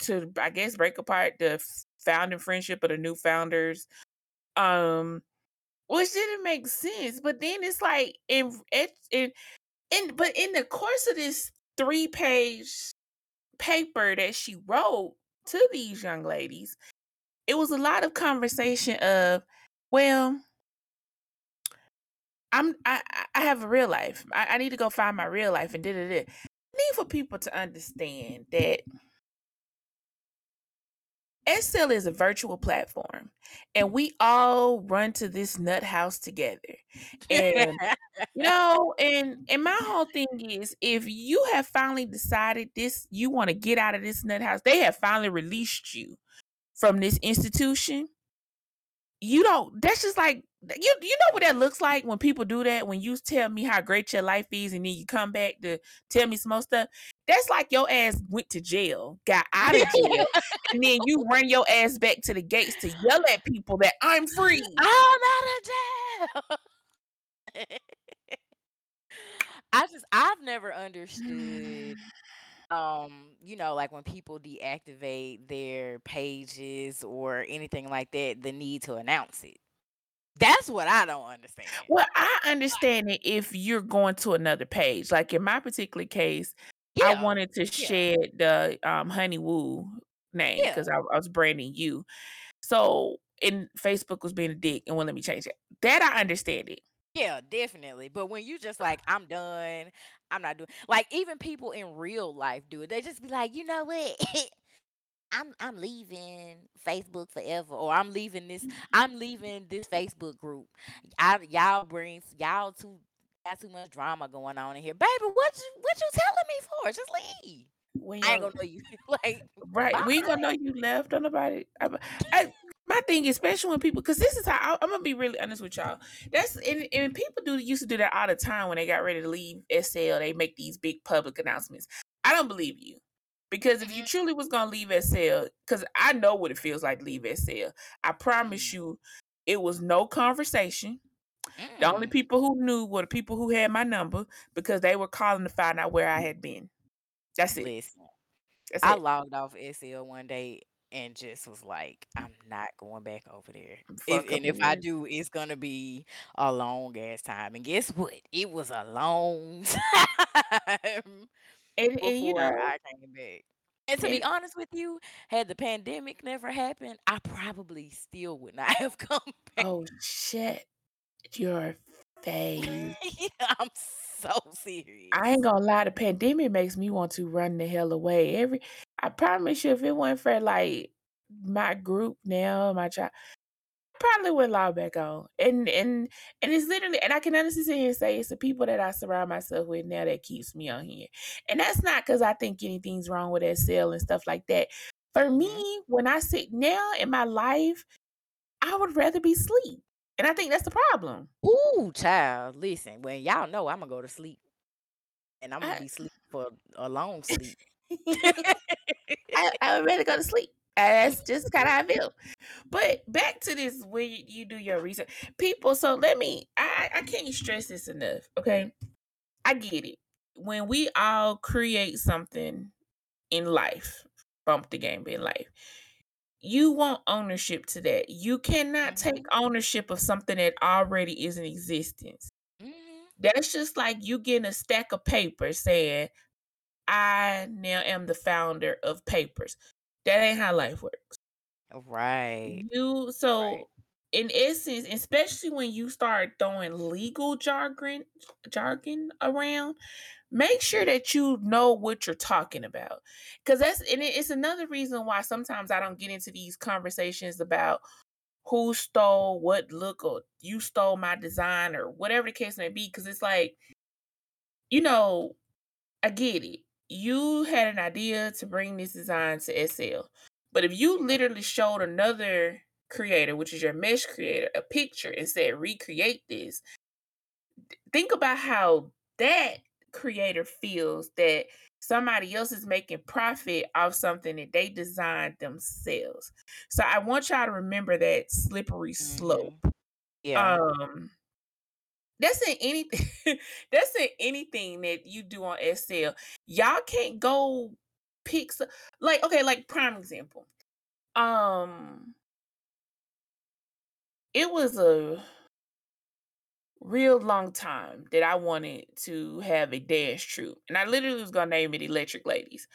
to I guess break apart the founding friendship of the new founders. Um which didn't make sense. But then it's like in it in in but in the course of this three page paper that she wrote to these young ladies, it was a lot of conversation of, well, I'm I I- have a real life. I, I need to go find my real life and did da. Need for people to understand that SL is a virtual platform, and we all run to this nut house together. And no, and and my whole thing is, if you have finally decided this, you want to get out of this nut house. They have finally released you from this institution you don't that's just like you you know what that looks like when people do that? When you tell me how great your life is and then you come back to tell me some more stuff? That's like your ass went to jail got out of jail and then you run your ass back to the gates to yell at people that i'm free. I'm out of jail. I just I've never understood um you know like when people deactivate their pages or anything like that the need to announce it. That's what i don't understand. Well i understand it if you're going to another page. Like in my particular case i wanted to yeah. shed the um honey woo name yeah. because I, I was branding you. So and facebook was being a dick and wouldn't let me change it. That i understand it. Yeah definitely. But when you just like i'm done i'm not doing like even people in real life do it they just be like you know what I'm I'm leaving Facebook forever, or I'm leaving this. Mm-hmm. I'm leaving this Facebook group. I, y'all bring y'all too got too much drama going on in here, baby. What you what you telling me for? Just leave. when I ain't gonna know you. like Right. We ain't gonna know you left on nobody. I, I, my thing, especially when people, because this is how I, I'm gonna be really honest with y'all. That's and, and people do used to do that all the time when they got ready to leave SL. They make these big public announcements. I don't believe you because if you Mhm, truly was gonna leave SL, because I know what it feels like to leave SL. I promise mhm, you, it was no conversation. The only mm. people who knew were the people who had my number because they were calling to find out where I had been. That's it. Listen, That's I it. logged off SL one day and just was like, I'm not going back over there. If and if I do, it's gonna be a long ass time. And guess what? It was a long time And, and you before know, I came back. And to and, be honest with you, had the pandemic never happened, I probably still would not have come back. oh shit, your face. I'm so serious. I ain't gonna lie, the pandemic makes me want to run the hell away. Every I promise you, if it wasn't for like my group now, my child probably would log back on. And and and it's literally and I can honestly sit here and say it's the people that I surround myself with now that keeps me on here. And that's not because I think anything's wrong with that cell and stuff like that. For Mhm. me, when I sit now in my life, I would rather be asleep. And I think that's the problem. Ooh, child, listen. When y'all know I'm gonna go to sleep, and I'm gonna I be sleep for a long sleep. I, I would rather go to sleep. That's just kind of how I feel. But back to this when you, you do your research. People, so let me, I, I can't stress this enough, okay? I get it. When we all create something in life, bump the game in life, you want ownership to that. You cannot hmm take ownership of something that already is in existence. hmm That's just like you getting a stack of paper saying, I now am the founder of papers. That ain't how life works. Right. You Right. so in essence, especially when you start throwing legal jargon jargon around, make sure that you know what you're talking about because that's and it's another reason why sometimes i don't get into these conversations about who stole what look or you stole my design or whatever the case may be because it's like you know i get it. You had an idea to bring this design to sl but if you literally showed another creator which is your mesh creator a picture and said recreate this think about how that creator feels that somebody else is making profit off something that they designed themselves. So I want y'all to remember that slippery slope. Yeah. Um that's in anything that's in anything that you do on SL. Y'all can't go pick some, like okay, like prime example. Um it was a real long time that I wanted to have a dance troupe. And I literally was gonna name it Electric Ladies.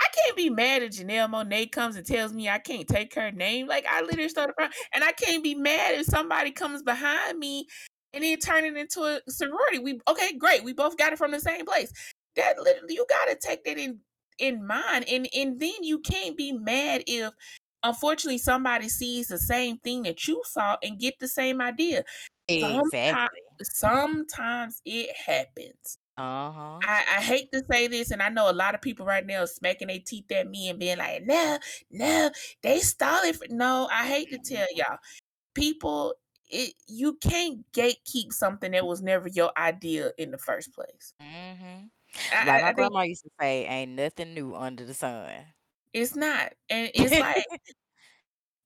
I can't be mad at Janelle Monáe comes and tells me I can't take her name. Like I literally started from, and I can't be mad if somebody comes behind me and then turn it into a sorority. We okay, great. We both got it from the same place. That literally you gotta take that in in mind. And and then you can't be mad if unfortunately somebody sees the same thing that you saw and get the same idea. Sometimes, Exactly. sometimes it happens. Uh-huh. I, I hate to say this, and I know a lot of people right now are smacking their teeth at me and being like, no, no, they stole it. For... No, I hate to tell y'all. People, it you can't gatekeep something that was never your idea in the first place. Mm-hmm. I, Like I, my grandma used to say, ain't nothing new under the sun. it's not. And it's like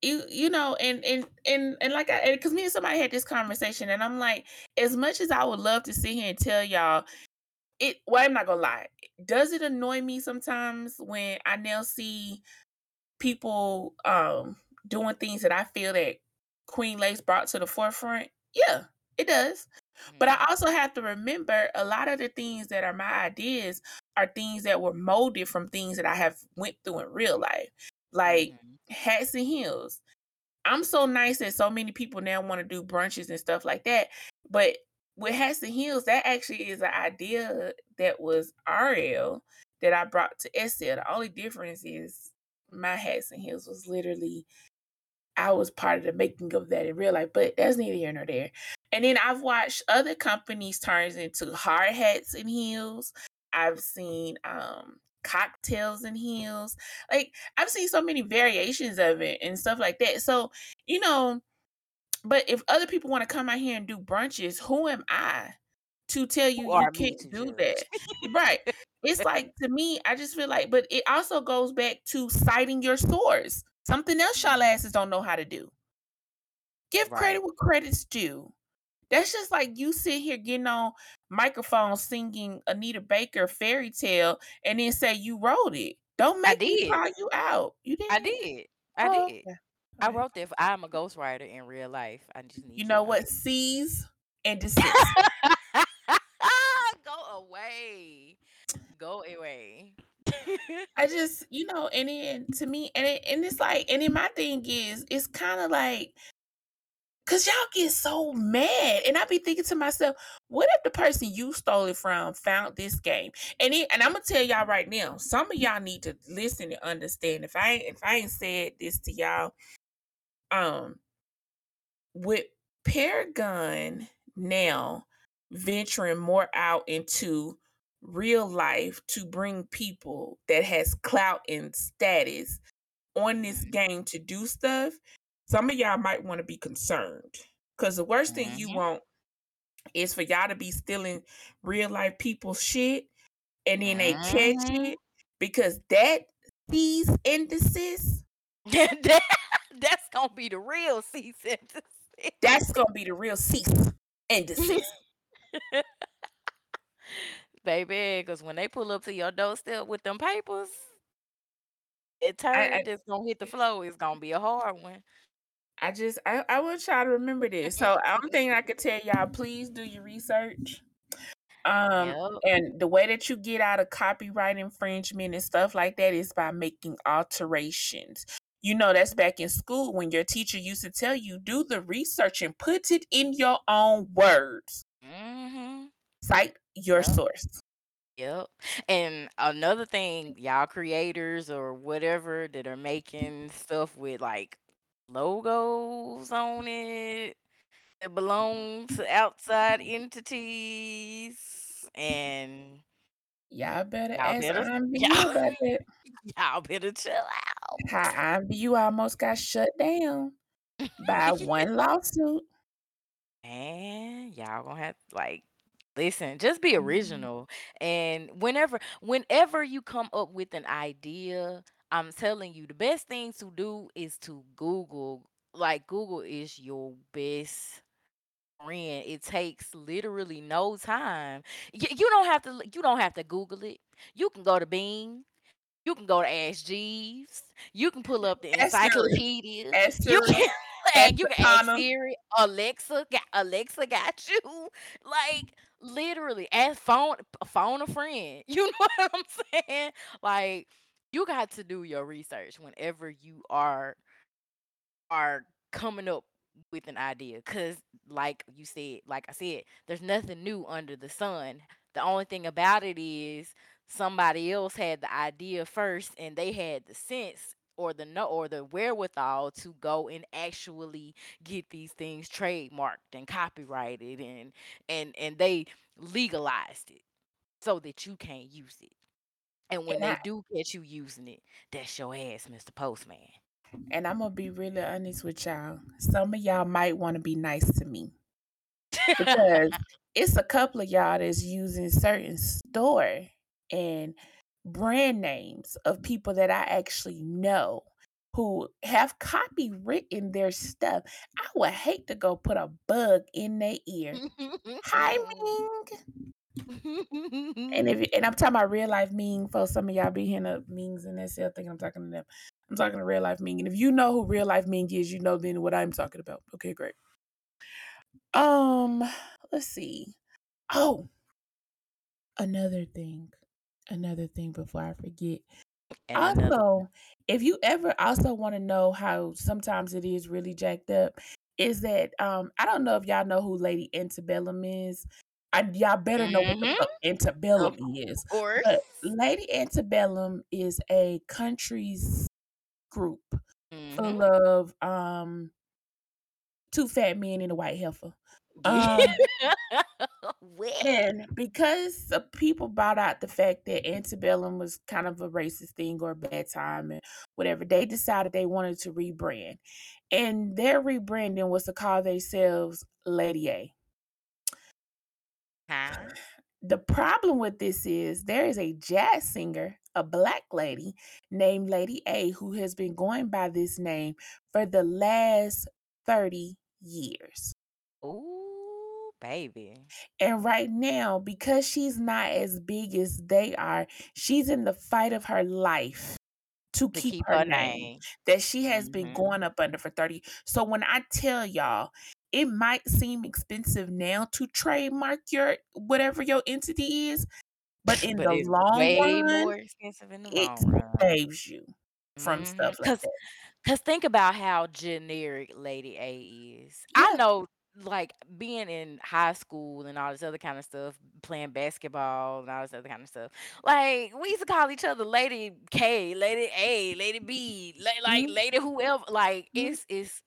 you you know and and and and like I because me and somebody had this conversation and I'm like as much as I would love to sit here and tell y'all it well I'm not gonna lie does it annoy me sometimes when I now see people um doing things that I feel that Queen Lace brought to the forefront? Yeah it does but I also have to remember a lot of the things that are my ideas are things that were molded from things that I have went through in real life like hats and heels. I'm so nice that so many people now want to do brunches and stuff like that. But with hats and heels, that actually is an idea that was RL that I brought to SL. The only difference is my hats and heels was literally I was part of the making of that in real life, but that's neither here nor there. And then I've watched other companies turn into hard hats and heels. I've seen um cocktails and heels. Like I've seen so many variations of it and stuff like that. So, you know, but if other people want to come out here and do brunches, who am I to tell you you can't do judge? that? right. It's like to me, I just feel like, but it also goes back to citing your source. Something else y'all asses don't know how to do. Give credit Right. where credit's due. That's just like you sit here getting on microphone singing Anita Baker fairy tale and then say you wrote it. Don't I make me did. call you out. You did. I did? I Oh, did. okay. I wrote that. I'm a ghostwriter in real life. I just need You know know. what? Seize and desist. Go away. Go away. I just, you know, and then to me, and it, and it's like, and then my thing is, it's kind of like, cause y'all get so mad, and I be thinking to myself, what if the person you stole it from found this game? And it, and I'm gonna tell y'all right now, some of y'all need to listen and understand. If I ain't, if I ain't said this to y'all, um, with Paragon now venturing more out into real life to bring people that has clout and status on this game to do stuff, some of y'all might want to be concerned. Because the worst thing you Mhm. want is for y'all to be stealing real life people's shit and then they catch Mhm. it because that and desist, That- That's gonna be the real cease and desist. that's gonna be the real cease and desist. baby. Because when they pull up to your doorstep with them papers, it I, turn I that's gonna hit the floor. It's gonna be a hard one. I just I, I want y'all to remember this. So I'm thinking I could tell y'all, please do your research. Um Yep. and the way that you get out of copyright infringement and stuff like that is by making alterations. You know, that's back in school when your teacher used to tell you, do the research and put it in your own words. Mm-hmm. Cite your Yep. source. Yep. And another thing, y'all creators or whatever that are making stuff with like logos on it that belong to outside entities and Y'all better y'all ask better IMVU y'all, about that. y'all better chill out. How IMVU almost got shut down by one lawsuit. And y'all gonna have like listen, just be Mhm. original. And whenever whenever you come up with an idea, I'm telling you the best thing to do is to Google. Like Google is your best friend. It takes literally no time. Y- you don't have to l- you don't have to Google it. You can go to Bing. You can go to Ask Jeeves. You can pull up the Ask Siri. encyclopedia. Ask You Siri. can Ask and you can ask Cortana. Siri, Alexa, got Alexa got you. Like literally, ask phone phone a friend. You know what I'm saying? Like you got to do your research whenever you are are coming up with an idea because like you said like i said there's nothing new under the sun. The only thing about it is somebody else had the idea first and they had the sense or the no or the wherewithal to go and actually get these things trademarked and copyrighted and and and they legalized it so that you can't use it and when And they I do catch you using it that's your ass mr postman and I'm gonna be really honest with y'all. Some of y'all might want to be nice to me because it's a couple of y'all that's using certain store and brand names of people that I actually know who have copywritten their stuff. I would hate to go put a bug in their ear. Hi, Ming. And if and I'm talking about real life Ming, for some of y'all be hearing of Mings and that still thinking I'm talking to them. I'm talking to real life Ming. And if you know who real life Ming is, you know then what I'm talking about. Okay, great. Um, let's see. Oh, another thing. Another thing before I forget. and Also, if you ever also want to know how sometimes it is really jacked up, is that um I don't know if y'all know who Lady Antebellum is. I, y'all better know what the Mhm. fuck Of Antebellum is. course. But Lady Antebellum is a country's group full Mhm. of um two fat men and a white heifer. Um and because the people brought out the fact that antebellum was kind of a racist thing or a bad time and whatever, they decided they wanted to rebrand. And their rebranding was to call themselves Lady A. Huh? The problem with this is there is a jazz singer, a black lady named Lady A, who has been going by this name for the last 30 years. Ooh, baby. And right now, because she's not as big as they are, she's in the fight of her life to To keep keep her her name name. that she has been Mhm. going up under for 30. So when I tell y'all, it might seem expensive now to trademark your whatever your entity is, but in But the long run, more expensive in the it long run. saves you from Mhm. stuff like Cause, that. cause think about how generic Lady A is. I know, like being in high school and all this other kind of stuff, playing basketball and all this other kind of stuff. Like we used to call each other Lady K, Lady A, Lady B, like Mhm, Lady whoever. Like mhm, it's it's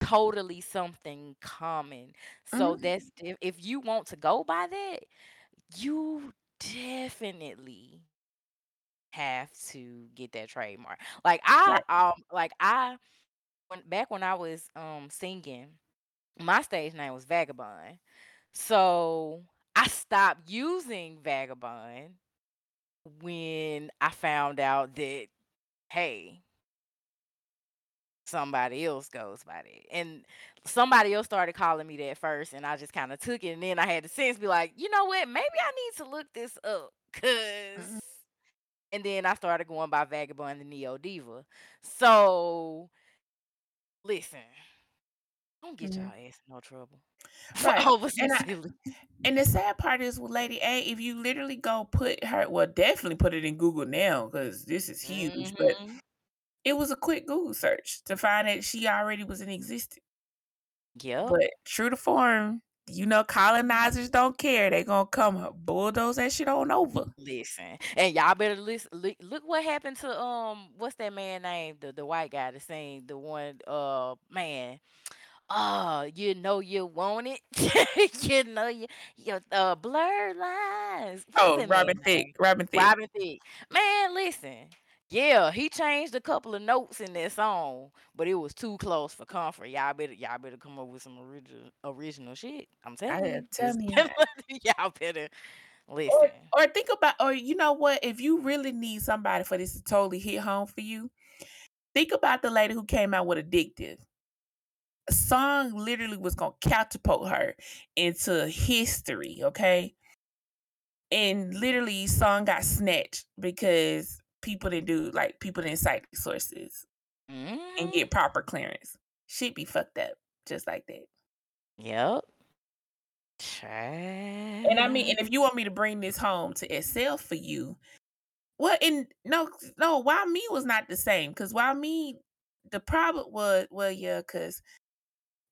totally something common. So mhm. that's if, if you want to go by that, you definitely have to get that trademark. Like I Right. um like I when back when I was um singing, my stage name was Vagabond. So I stopped using Vagabond when I found out that hey, somebody else goes by that. And somebody else started calling me that first and I just kind of took it and then I had the sense be like, you know what, maybe I need to look this up cuz Mhm. and then I started going by Vagabond the Neo Diva. So listen, don't get Mhm. y'all ass in no trouble Right. And I and the sad part is with Lady A, if you literally go put her well, definitely put it in Google now because this is huge. But Mhm. It was a quick Google search to find that she already was in existence. Yep. But true to form, you know, colonizers don't care. They gonna come bulldoze that shit on over. Listen, and y'all better listen. Look, look what happened to um, what's that man name? The the white guy that sang the one. Uh, man. Oh, you know you want it. you know you your uh blurred lines. What's Oh, Robin? Thicke. Robin Thicke. Robin Thicke. Man, listen. Yeah, he changed a couple of notes in that song, but it was too close for comfort. Y'all better y'all better come up with some original original shit. I'm I telling you. am Just- telling you. y'all better listen. Or, or think about, or you know what? If you really need somebody for this to totally hit home for you, think about the lady who came out with Addictive. A song literally was gonna catapult her into history, okay? And literally, song got snatched because people didn't do like people didn't cite sources and Mhm. get proper clearance. Shit be fucked up just like that. Yep. And I mean, and if you want me to bring this home to itself for you, well, and no, no, why me was not the same. Cause why me, the problem was, well, yeah, cause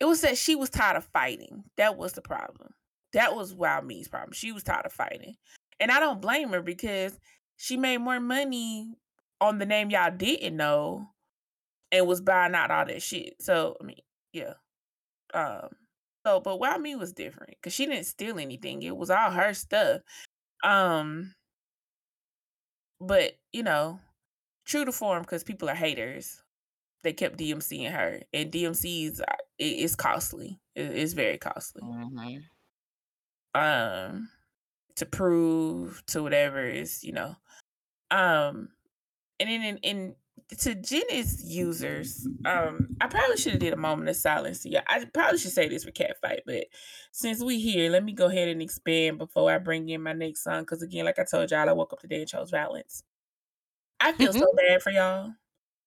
it was that she was tired of fighting. That was the problem. That was Wild Me's problem. She was tired of fighting. And I don't blame her because she made more money on the name y'all didn't know and was buying out all that shit. So, I mean, yeah. Um, so but Wild Me was different because she didn't steal anything. It was all her stuff. Um, but you know, true to form because people are haters. They kept DMCing her, and DMC's it, it's costly. It- it's very costly. Mhm. Um, to prove to whatever is you know, um, and then in, in to Genesis users, um, I probably should have did a moment of silence. Yeah, I probably should say this for Catfight, but since we here, let me go ahead and expand before I bring in my next song. Because again, like I told y'all, I woke up today and chose violence. I feel so bad for y'all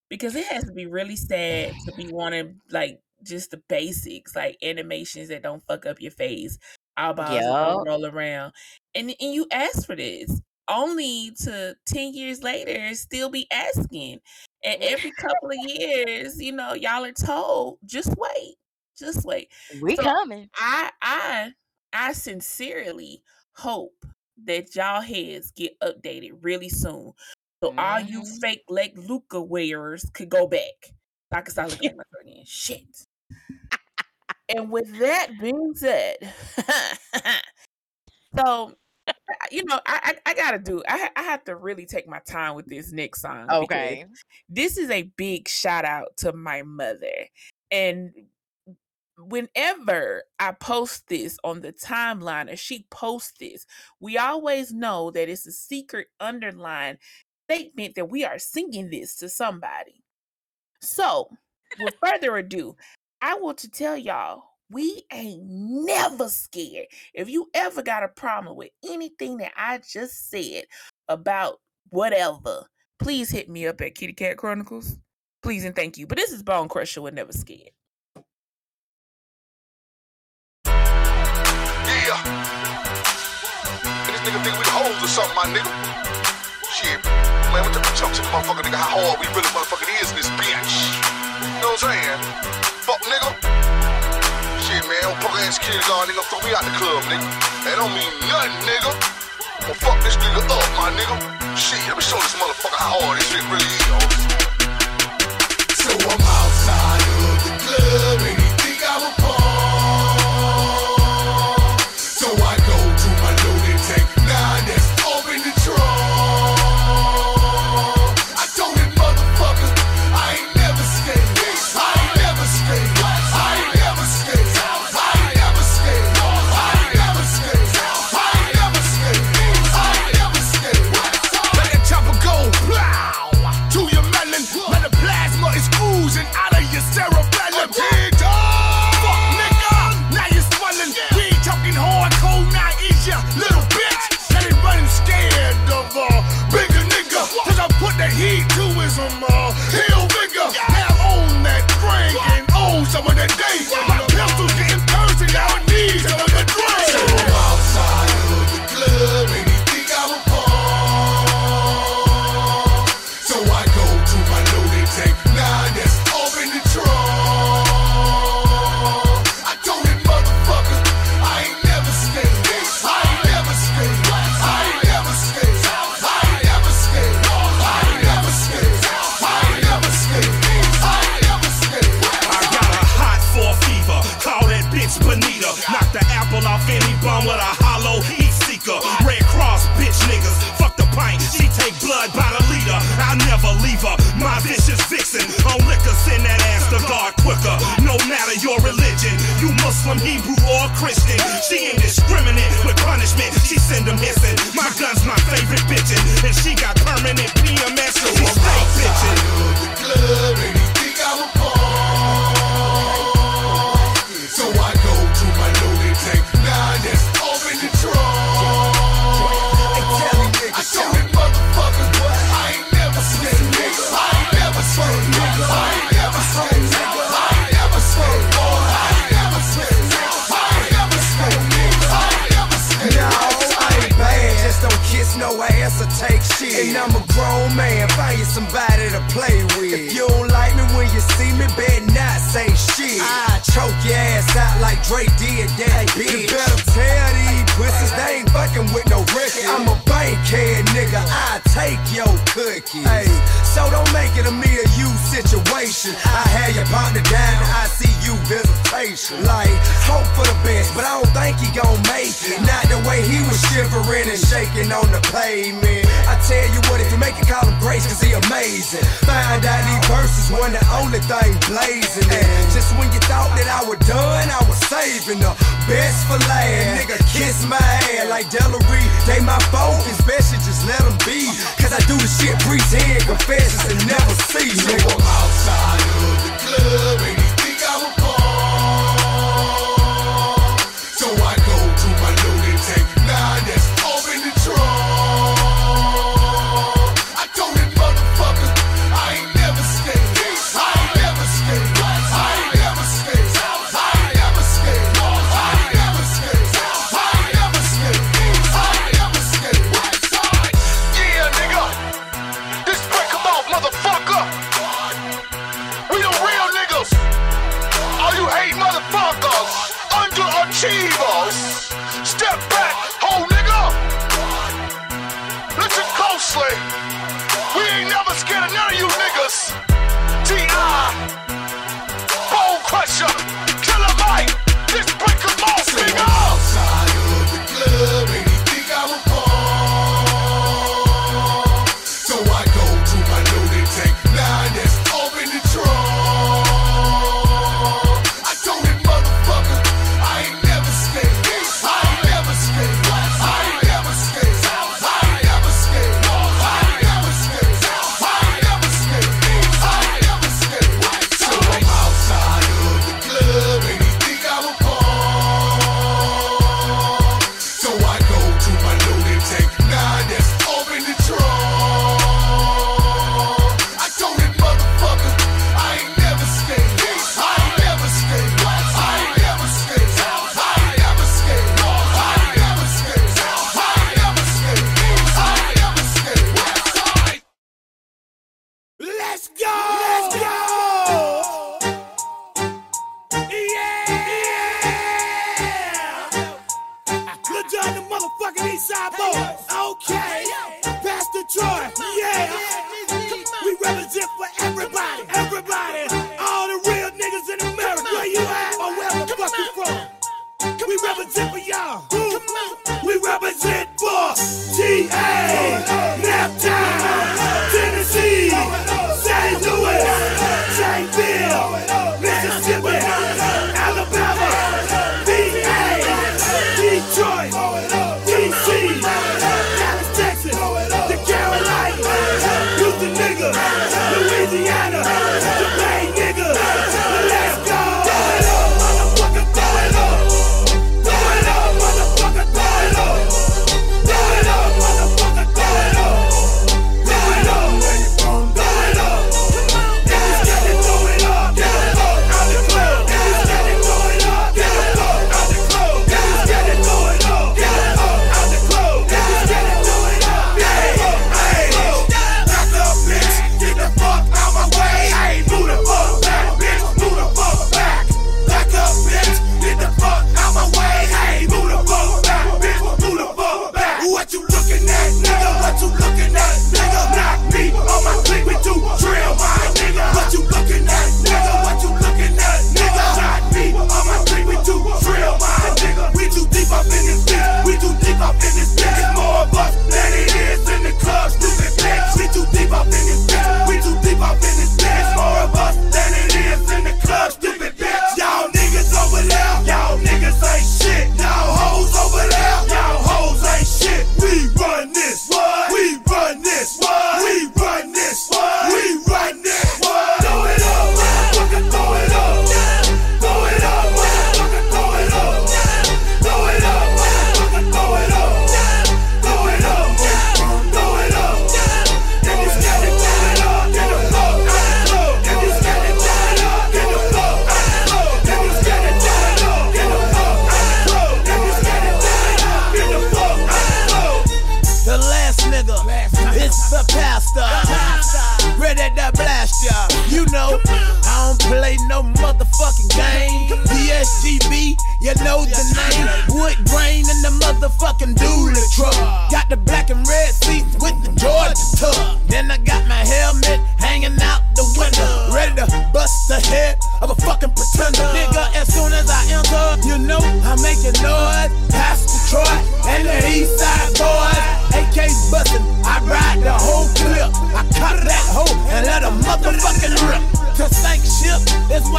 because it has to be really sad to be wanting like just the basics, like animations that don't fuck up your face, eyeballs don't roll around, and and you ask for this only to 10 years later still be asking. And every couple of years, you know, y'all are told, just wait, just wait. We So coming. I I I sincerely hope that y'all heads get updated really soon. So all you Mhm. fake Lelutka wearers could go back. So I can start looking at myself again. Shit. And with that being said, so you know, I, I I gotta do. I I have to really take my time with this next song Okay. this is a big shout out to my mother. And whenever I post this on the timeline or she posts this, we always know that it's a secret underline statement that we are singing this to somebody. So, with further ado, I want to tell y'all we ain't never scared. If you ever got a problem with anything that I just said about whatever, please hit me up at Kitty Kat Chronicles. Please and thank you. But this is Bone Crusher with Never Scared. Yeah. This nigga think we hoes or something, my nigga. Shit. Man, what the up to the motherfucker, nigga? How hard we really motherfucking is in this bitch. You know what I'm saying? Ass kids on, nigga. Throw me out the club, nigga. That don't mean nothing, nigga. Well, fuck this nigga up, my nigga. Shit, let me show this motherfucker how hard this shit really is. So I'm outside of the club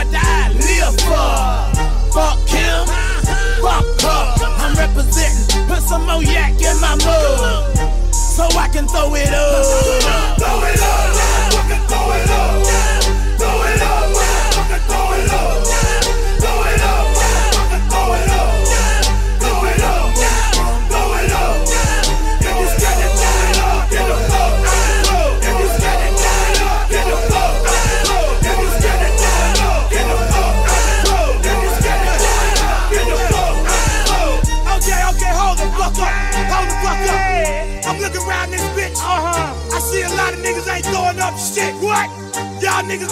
what I live for. Fuck him, fuck her. I'm representing, put some more yak in my mug. So I can throw it up. Throw it up,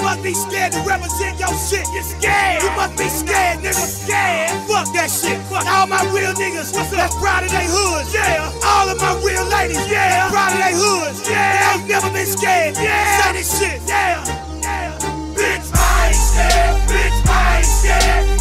must be scared to represent your shit. You scared? You must be scared, nigga. Scared? Fuck that shit. Fuck all my real niggas. What's up? That's proud of they hoods. Yeah. All of my real ladies. Yeah. That's proud of they hoods. Yeah. They ain't never been scared. Yeah. Say this shit. Yeah. Yeah. Bitch, I ain't scared. Bitch, I ain't scared.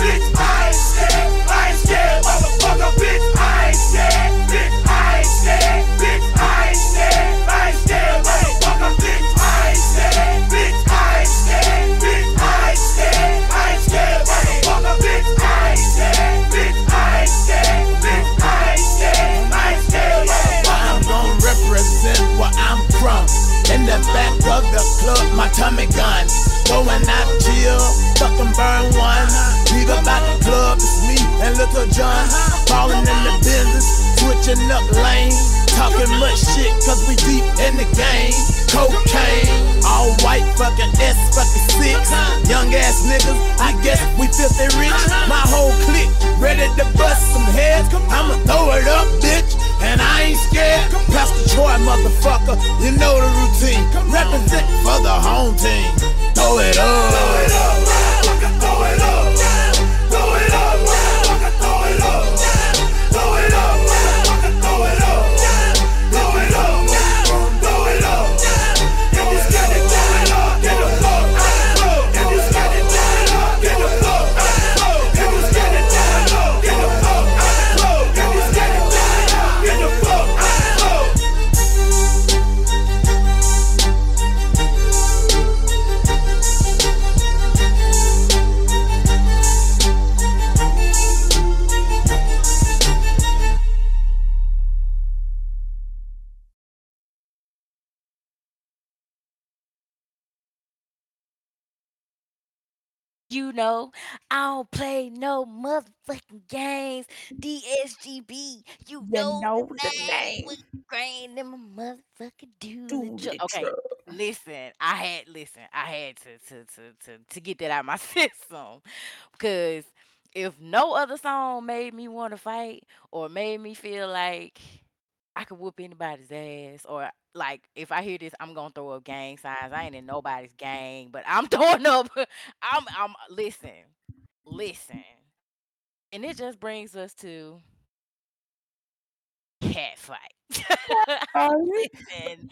The club, my tummy gun. Going out chill, fucking burn one. Leave about the club, it's me and Lil Jon. Falling in the business, switching up lanes. Talking much shit, cause we deep in the game. Cocaine, all white, fucking S, fucking six. Young ass niggas, I guess we filthy rich. My whole clique, ready to bust some heads. I'ma throw it up, bitch, and I ain't scared. Pastor Troy, motherfucker, you know the routine. Represent for the home team. Throw it up. Throw it up. Throw it up. You know, I don't play no motherfucking games. DSGB, you know, know the the name. name. With grain in my motherfucking dude. Dually Okay, truck. listen. I had listen. I had to to to to to get that out of my system because if no other song made me want to fight or made me feel like I could whoop anybody's ass or like if I hear this, I'm gonna throw up gang signs. I ain't in nobody's gang, but I'm throwing up. I'm I'm listen, listen, and it just brings us to cat fight. listen,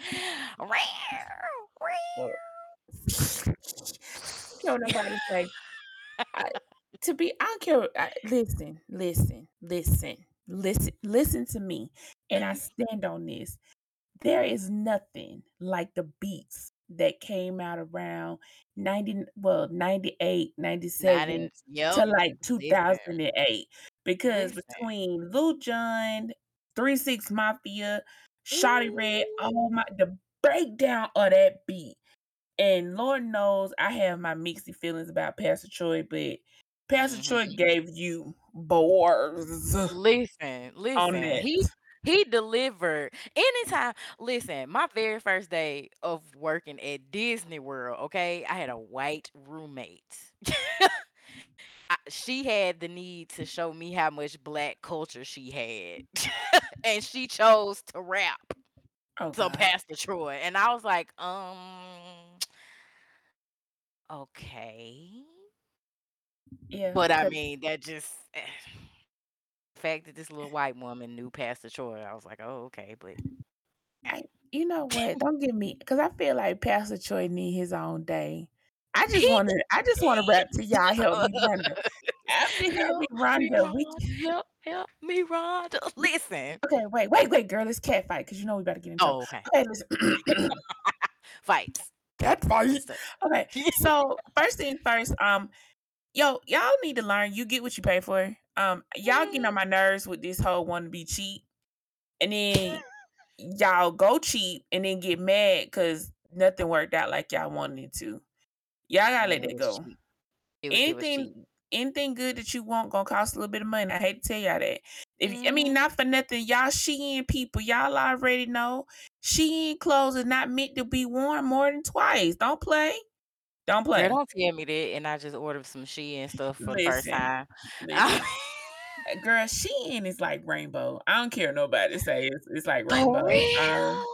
Don't nobody say. I, to be, I don't care. I, listen, listen, listen, listen, listen to me, and I stand on this. There is nothing like the beats that came out around 90 well 98 97 Ninety- yep, to like 2008 because between Lil Jon, 36 Mafia, Shawty Redd, oh my the breakdown of that beat. And Lord knows I have my mixed feelings about Pastor Troy, but Pastor Troy Mhm. gave you bars Listen, listen. He he delivered. Anytime, listen, my very first day of working at Disney World, okay, I had a white roommate. I, she had the need to show me how much black culture she had. and she chose to rap Oh God. Pastor Troy. And I was like, um, okay. Yeah, But I 'cause- mean, that just the fact that this little white woman knew Pastor Troy, I was like, oh, okay. But I, you know what? Don't give me because I feel like Pastor Troy need his own day. I just want to. I just want to rap to y'all. Help me, Rhonda. After help me, Rhonda. We help, help me, Rhonda. Listen. okay. Wait, wait, wait, girl. Let's cat fight because you know we better get into. Oh, okay. Okay, listen. Fights. cat fight. Okay, so first thing first, um, yo, y'all need to learn. You get what you pay for. Um, y'all getting on my nerves with this whole want to be cheap, and then y'all go cheap and then get mad because nothing worked out like y'all wanted it to. Y'all gotta let It that go. It was, it. Anything, anything good that you want gonna cost a little bit of money. I hate to tell y'all that. If I mean, Mhm. not for nothing, y'all Shein people, y'all already know Shein clothes is not meant to be worn more than twice. Don't play. Don't play. Girl, don't tell me that. And I just ordered some Shein stuff for the first time. listen. Uh, Girl, Shein is like rainbow. I don't care nobody say. It's, it's like rainbow. Um.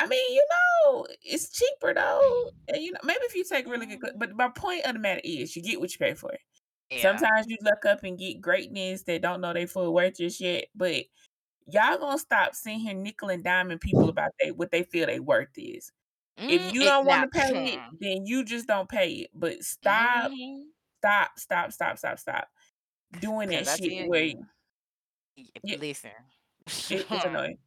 I mean, you know, it's cheaper though. And you know, maybe if you take really good, cl- but my point of the matter is, you get what you pay for. Yeah. Sometimes you look up and get greatness that don't know they full worth just yet, but y'all gonna stop sitting here nickel and diming people about they what they feel they worth is. If Mm, you don't want to pay it, then you just don't pay it. But stop, Mhm. stop, stop, stop, stop, stop doing that shit where you, Yeah. listen. it, it's annoying.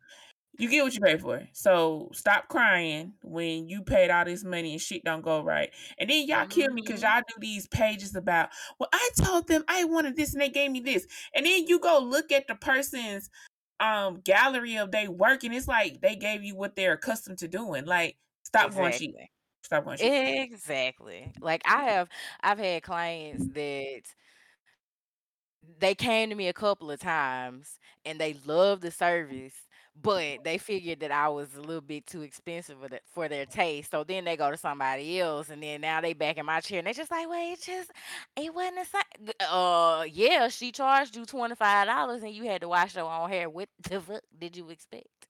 You get what you pay for. So stop crying when you paid all this money and shit don't go right. And then y'all kill me because Mhm. y'all do these pages about, well, I told them I wanted this and they gave me this. And then you go look at the person's um gallery of their work and it's like they gave you what they're accustomed to doing. Like, stop going cheap. Exactly. Stop going cheap. Exactly. Like I have I've had clients that they came to me a couple of times and they loved the service, but they figured that I was a little bit too expensive for, the, for their taste. So then they go to somebody else, and then now they back in my chair, and they just like, "Wait, it just it wasn't the same." Uh, yeah, she charged you twenty five dollars, and you had to wash your own hair. What the fuck did you expect?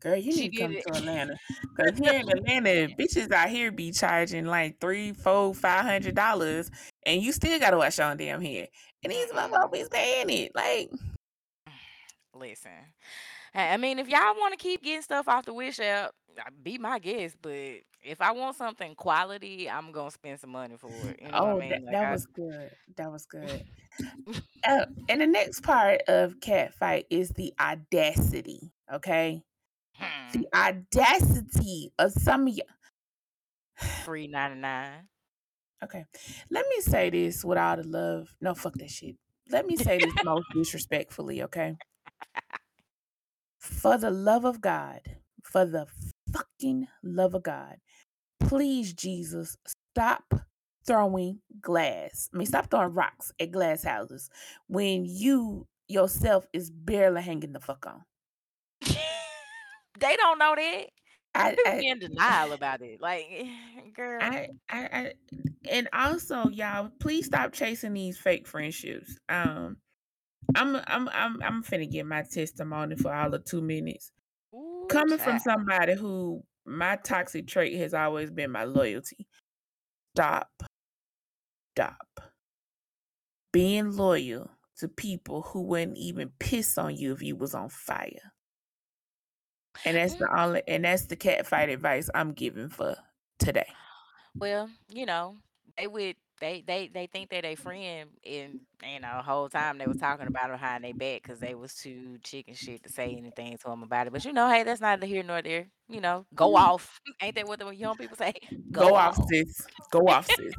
Girl, you She need to did come to Atlanta. Cause here in Atlanta, bitches out here be charging like three, four, five hundred dollars, and you still gotta wash your own damn hair. And these motherfuckers be paying it. Like, Listen, I I mean, if y'all want to keep getting stuff off the Wish app, uh, be my guest. But if I want something quality, I'm gonna spend some money for it. You know oh, what I that, mean? Like that I, was good. That was good. uh, and the next part of cat fight is the audacity. Okay, the hmm. audacity of some of you. free ninety nine. Okay, let me say this with all the love. No, fuck that shit. Let me say this most disrespectfully. Okay. for the love of God, for the fucking love of God, please, Jesus, stop throwing glass. I mean, stop throwing rocks at glass houses when you yourself is barely hanging the fuck on. They don't know that. I, People I, in denial about it. Like, girl, I, I, I, and also, y'all, please stop chasing these fake friendships. Um, I'm, I'm, I'm, I'm finna get my testimony for all of two minutes. ooh, coming from somebody who my toxic trait has always been my loyalty. Stop. Stop. Being loyal to people who wouldn't even piss on you if you was on fire. And that's the mm-hmm. only and that's the cat fight advice I'm giving for today. Well, you know, they would they they they think that they friend and you know the whole time they was talking about behind their back because they was too chicken shit to say anything to them about it. But you know, hey, that's neither here nor there. You know, go mm-hmm. off. Ain't that what the young people say? Go, off, sis. Go off, sis.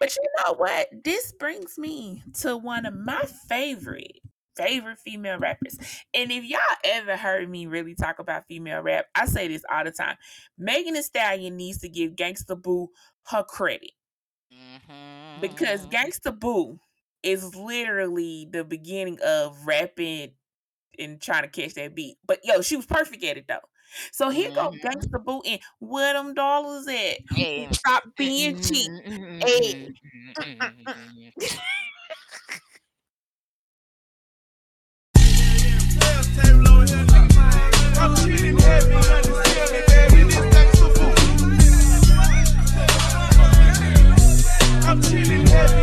But you know what? This brings me to one of my favorite, favorite female rappers. And if y'all ever heard me really talk about female rap, I say this all the time. Megan Thee Stallion needs to give Gangsta Boo her credit Mm-hmm. because Gangsta Boo is literally the beginning of rapping and trying to catch that beat. But yo, she was perfect at it though. So here go Mhm. Gangsta Boo and where them dollars at? Hey. Stop being cheap. Hey. I'm chilling heavy.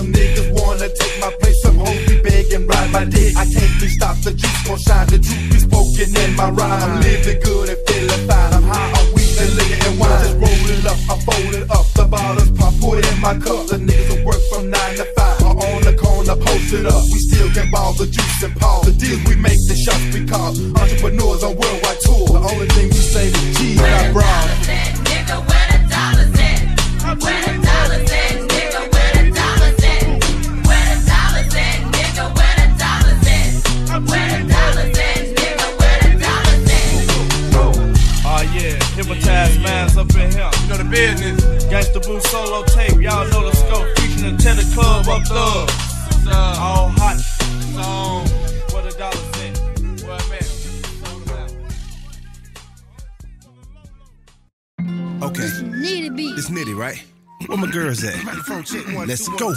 Some niggas wanna take my place, some hoes be begging, ride my dick. I can't be stopped, the juice, gon' shine. The truth is spoken in my rhyme. I'm living good and feeling fine. I'm high on weed and liquor and wine. Just roll it up, I fold it up. The bottles pop, put it in my cup. The niggas will work from nine to five. Or on the corner, post it up. We still can ball the juice and pause. The deals we make, the shots we call. Entrepreneurs on worldwide tour. The only thing we say is G and I brought. solo tape. Y'all know the scope. Club up. All hot. What a dollar Okay. This nitty, right? Where my girls at? Let's go.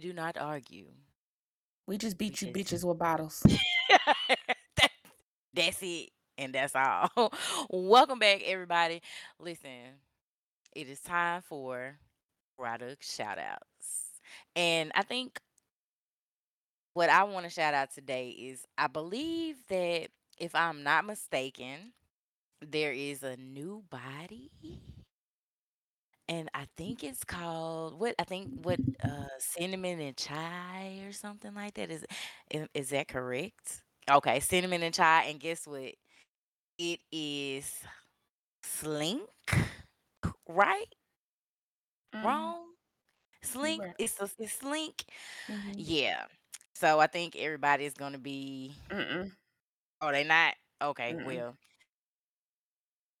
We do not argue. We just beat you bitches with bottles. That's it. And that's all. Welcome back, everybody. Listen, it is time for product shout outs. And I think what I want to shout out today is I believe that if I'm not mistaken, there is a new body. And I think it's called what I think what uh cinnamon and chai or something like that. Is is, is that correct? Okay, cinnamon and chai. And guess what? It is slink, right? Wrong? Slink. Right. It's a it's slink. Mhm. Yeah. So I think everybody is gonna be. Mm-mm. Oh, they not. Okay, Mm-mm. well,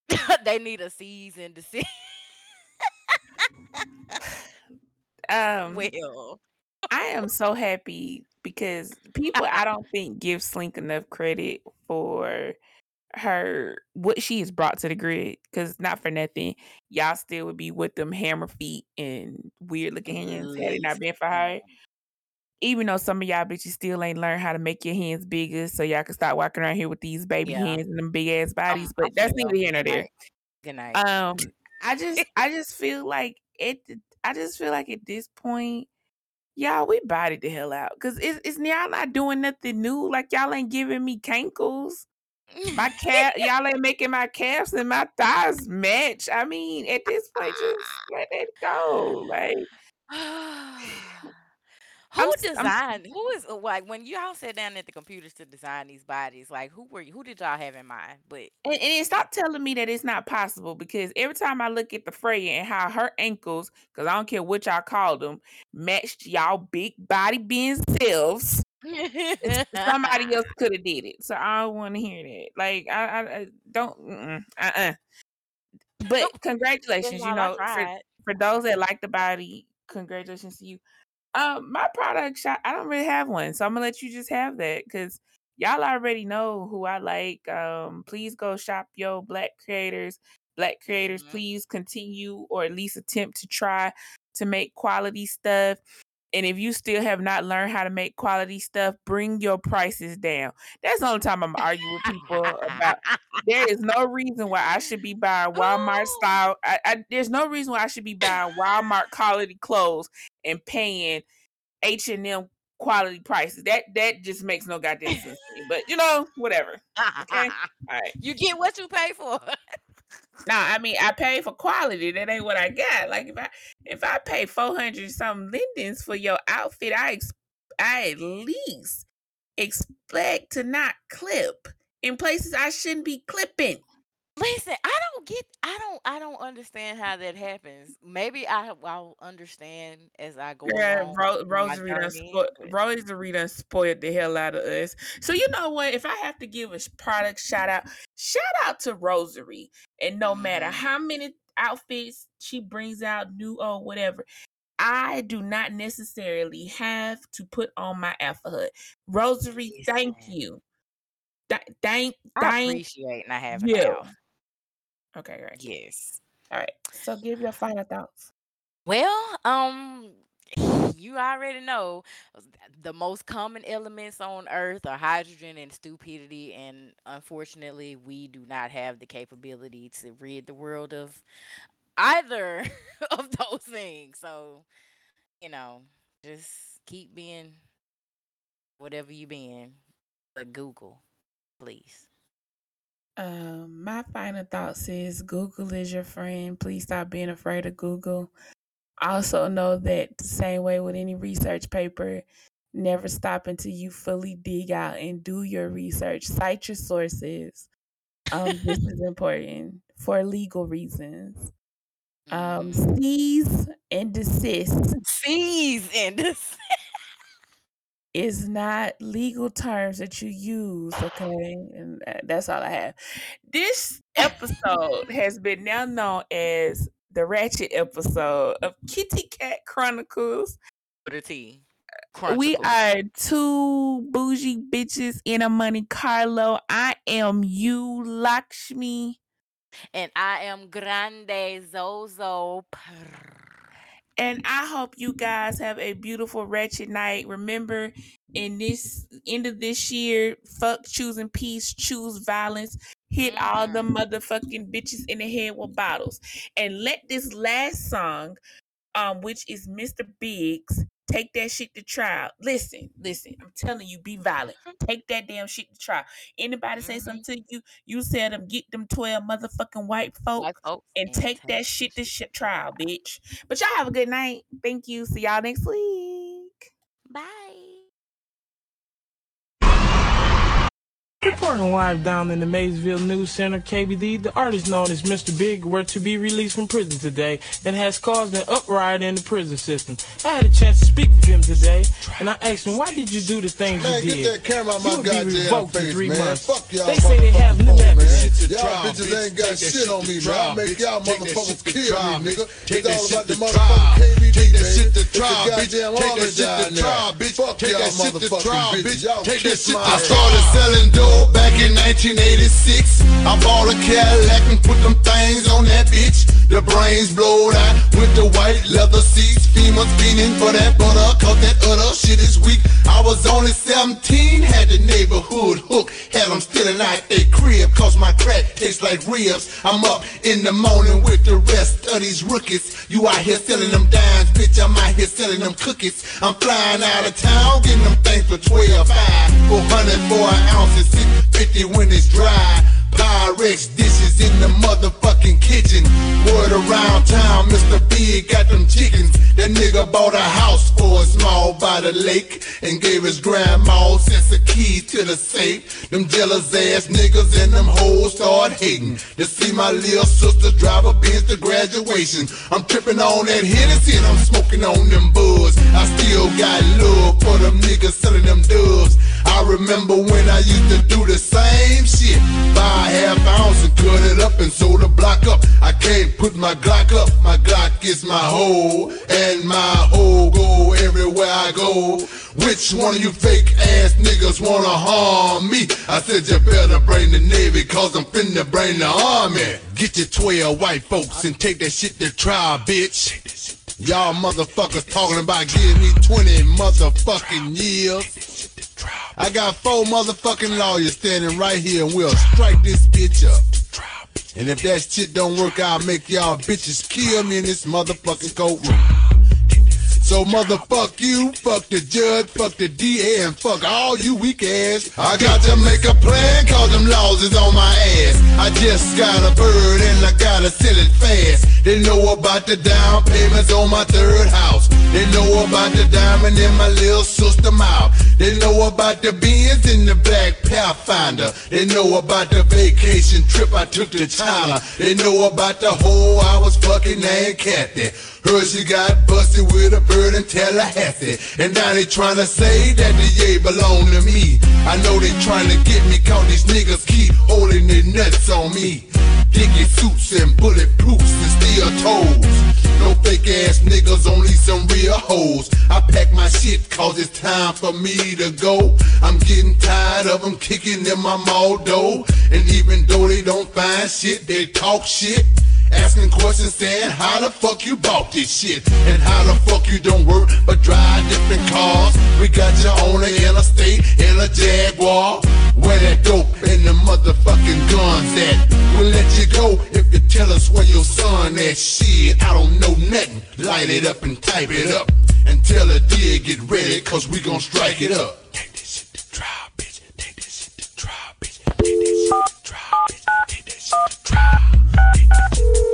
they need a season to see. Um, well, I am so happy because people I don't think give Slink enough credit for her what she has brought to the grid. Cause not for nothing, y'all still would be with them hammer feet and weird looking hands had it not been for her. Even though some of y'all bitches still ain't learned how to make your hands bigger, so y'all can start walking around here with these baby Yeah. hands and them big ass bodies. I'm, but that's neither here nor there. Good night. Um, I just I just feel like it. I just feel like at this point, y'all, we bodied the hell out because it's, it's y'all not doing nothing new. Like y'all ain't giving me cankles. My calf, y'all ain't making my calves and my thighs match. I mean, at this point, just let it go. Like Who I'm s- I'm- designed? Who is uh, like when y'all sat down at the computers to design these bodies? Like who were you? Who did y'all have in mind? But And, and then stop telling me that it's not possible because every time I look at the Freya and how her ankles, because I don't care what y'all call them, matched y'all big body being selves. somebody else could have did it. So I don't want to hear that. Like I, I, I don't. Uh-uh. But congratulations, you know, for, for those that like the body, congratulations to you. Um, my product shot, I don't really have one, so I'm gonna let you just have that because y'all already know who I like. Um, please go shop your black creators. Black creators, please continue or at least attempt to try to make quality stuff. And if you still have not learned how to make quality stuff, bring your prices down. That's the only time I'm arguing with people about. There is no reason why I should be buying Walmart oh. style. I, I, there's no reason why I should be buying Walmart quality clothes and paying H and M quality prices. That that just makes no goddamn sense to me. But you know, whatever. Okay, all right. You get what you pay for. No, I mean I pay for quality. That ain't what I got. Like if I if I pay four hundred something lindens for your outfit, I ex- I at least expect to not clip in places I shouldn't be clipping. Listen, I don't get. I don't. I don't understand how that happens. Maybe I. I'll understand as I go Yeah. Ro- Rosary done, spo- Rosary done spoiled the hell out of us. So you know what? If I have to give a product shout out, shout out to Rosary. And no matter Mm-hmm. how many outfits she brings out, new or whatever, I do not necessarily have to put on my alphabet. Rosary, thank you. Th- thank, I thank appreciate not having you. outfit. Okay, right. Yes. All right. So give your final thoughts. Well, um, you already know uh, the most common elements on Earth are hydrogen and stupidity, and unfortunately, we do not have the capability to rid the world of either of those things. So, you know, just keep being whatever you being, but Google, please. Um, my final thoughts is Google is your friend. Please stop being afraid of Google. Also know that the same way with any research paper, never stop until you fully dig out and do your research. Cite your sources. Um, this is important for legal reasons. Um, cease and desist. Cease and desist. Is not legal terms that you use, okay? And uh, that's all I have. This episode has been now known as the Ratchet episode of Kitty Kat Chronicles. Put a T. We are two bougie bitches in a Monte Carlo. I am you, Lakshmi. And I am Grande Zozo. And I hope you guys have a beautiful wretched night. Remember, in this end of this year, fuck choosing peace, choose violence. Hit all the motherfucking bitches in the head with bottles. And let this last song, um, which is Mr. Biggs, take that shit to trial. Listen, listen, I'm telling you, be violent. Mm-hmm. Take that damn shit to trial. Anybody say mm-hmm. something to you, you tell them get them 12 motherfucking white folk oh, and take that shit to shit trial, bitch. But y'all have a good night. Thank you. See y'all next week. Bye. Reporting live down in the Maysville News Center, KBD, the artist known as Mr. Big were to be released from prison today and has caused an uproar in the prison system. I had a chance to speak with him today, and I asked him, why did you do the things Man, you get did? that camera out my you would be goddamn revoked in face, three man. months. Fuck y'all they say they have motherfuckers, limits. man. Y'all bitches ain't got shit on me, man. I make y'all motherfuckers kill me, nigga. It's all about the motherfucking KBD, Take that shit to trial, bitch. Take that shit to trial, bitch. Fuck y'all that shit to motherfucking bitch. Y'all Take that kiss shit my to ass. I started selling dope back in 1986. I bought a Cadillac and put them things on that bitch. The brains blowed out with the white leather seats. Females fiending for that butter, cause that other shit is weak. I was only 17, had the neighborhood hook. Had them stealing out they crib, cause my crack tastes like ribs. I'm up in the morning with the rest of these rookies. You out here selling them dimes, bitch. I'm out here selling them cookies. I'm flying out of town, getting them things for 12 5 400 for an ounce and 650 when it's dry. Pyrex dishes in the motherfucking kitchen. Word around town, Mr. Big got them chickens. That nigga bought a house for a small by the lake and gave his grandma sense of keys to the safe. Them jealous ass niggas and them hoes start hating. To see my little sister drive a Benz to graduation. I'm tripping on that Hennessy and I'm smoking on them buzz. I still got love for them niggas selling them doves. I remember when I used to do the same shit. Buy a half ounce and cut it up and sold the block up. I can't put my Glock up. My Glock is my hoe, and my hoe go everywhere I go. Which one of you fake ass niggas wanna harm me? I said you better bring the Navy, cause I'm finna bring the Army. Get your 12 white folks and take that shit to trial, bitch. Y'all motherfuckers talking about giving me 20 motherfucking years. I got four motherfucking lawyers standing right here and we'll strike this bitch up. And if that shit don't work, I'll make y'all bitches kill me in this motherfucking courtroom. So motherfuck you, fuck the judge, fuck the DA, and fuck all you weak ass. I got to make a plan, cause them laws is on my ass. I just got a bird and I gotta sell it fast. They know about the down payments on my third house. They know about the diamond in my little sister mouth. They know about the Benz and the Black Pathfinder. They know about the vacation trip I took to China. They know about the whole I was fucking Aunt Kathy. Heard she got busted with a bird in Tallahassee. And now they tryna say that the yay belong to me. I know they tryna get me, cause these niggas keep holding their nuts on me. Dicky suits and bulletproofs and steel toes. No fake ass niggas, only some real hoes. I pack my shit cause it's time for me to go. I'm getting tired of them kicking in my mall door. And even though they don't find shit, they talk shit. Asking questions saying how the fuck you bought this shit? And how the fuck you don't work but drive different cars? We got you on the interstate in a Jaguar. Where that dope and the motherfucking guns at? We'll let you go if you tell us where your son at. Shit, I don't know nothing. Light it up and type it up. And tell the dear get ready cause we gon' strike it up. Take this shit to trial, thank you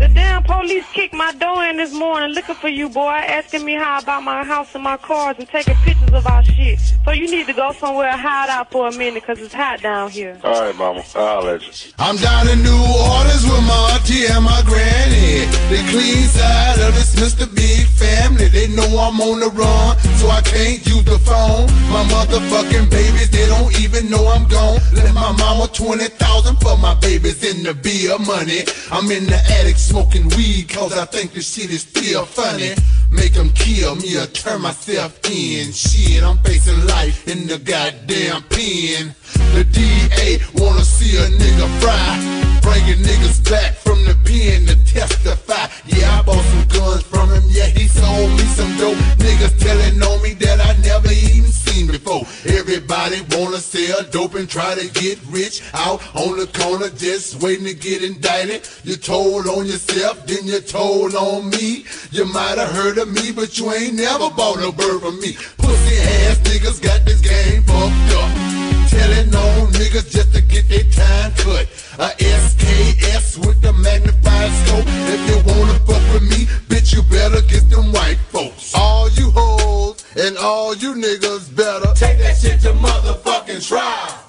The damn police kicked my door in this morning looking for you, boy, asking me how about my house and my cars and taking pictures of our shit. So you need to go somewhere and hide out for a minute because it's hot down here. All right, mama. I'll let you. I'm down in New Orleans with my auntie and my granny. The clean side of this Mr. Big family. They know I'm on the run, so I can't use the phone. My motherfucking babies, they don't even know I'm gone. Let my mama 20,000 for my babies in the beer money. I'm in the attic smoking weed cause I think this shit is still funny. Make them kill me or turn myself in. Shit, I'm facing life in the goddamn pen. The DA wanna see a nigga fry. Bringing niggas back from the pen to testify. Yeah, I bought some guns from him. Yeah, he sold me some dope. Niggas telling on me that I never even seen before. Everybody wanna sell dope and try to get rich out on the corner, just waiting to get indicted. You told on yourself, then you told on me. You might have heard of me, but you ain't never bought a bird from me. Pussy ass niggas got this game fucked up. Telling on niggas just to get their time cut. A SKS with the magnified scope. If you wanna fuck with me, bitch, you better get them white folks. All you hoes and all you niggas better take that shit to motherfucking trial.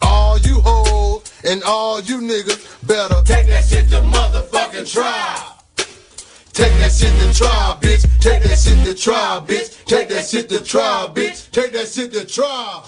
All you hoes and all you niggas better take that shit to motherfucking trial. Take that shit to trial, bitch. Take that shit to trial, bitch. Take that shit to trial, bitch. Take that shit to trial.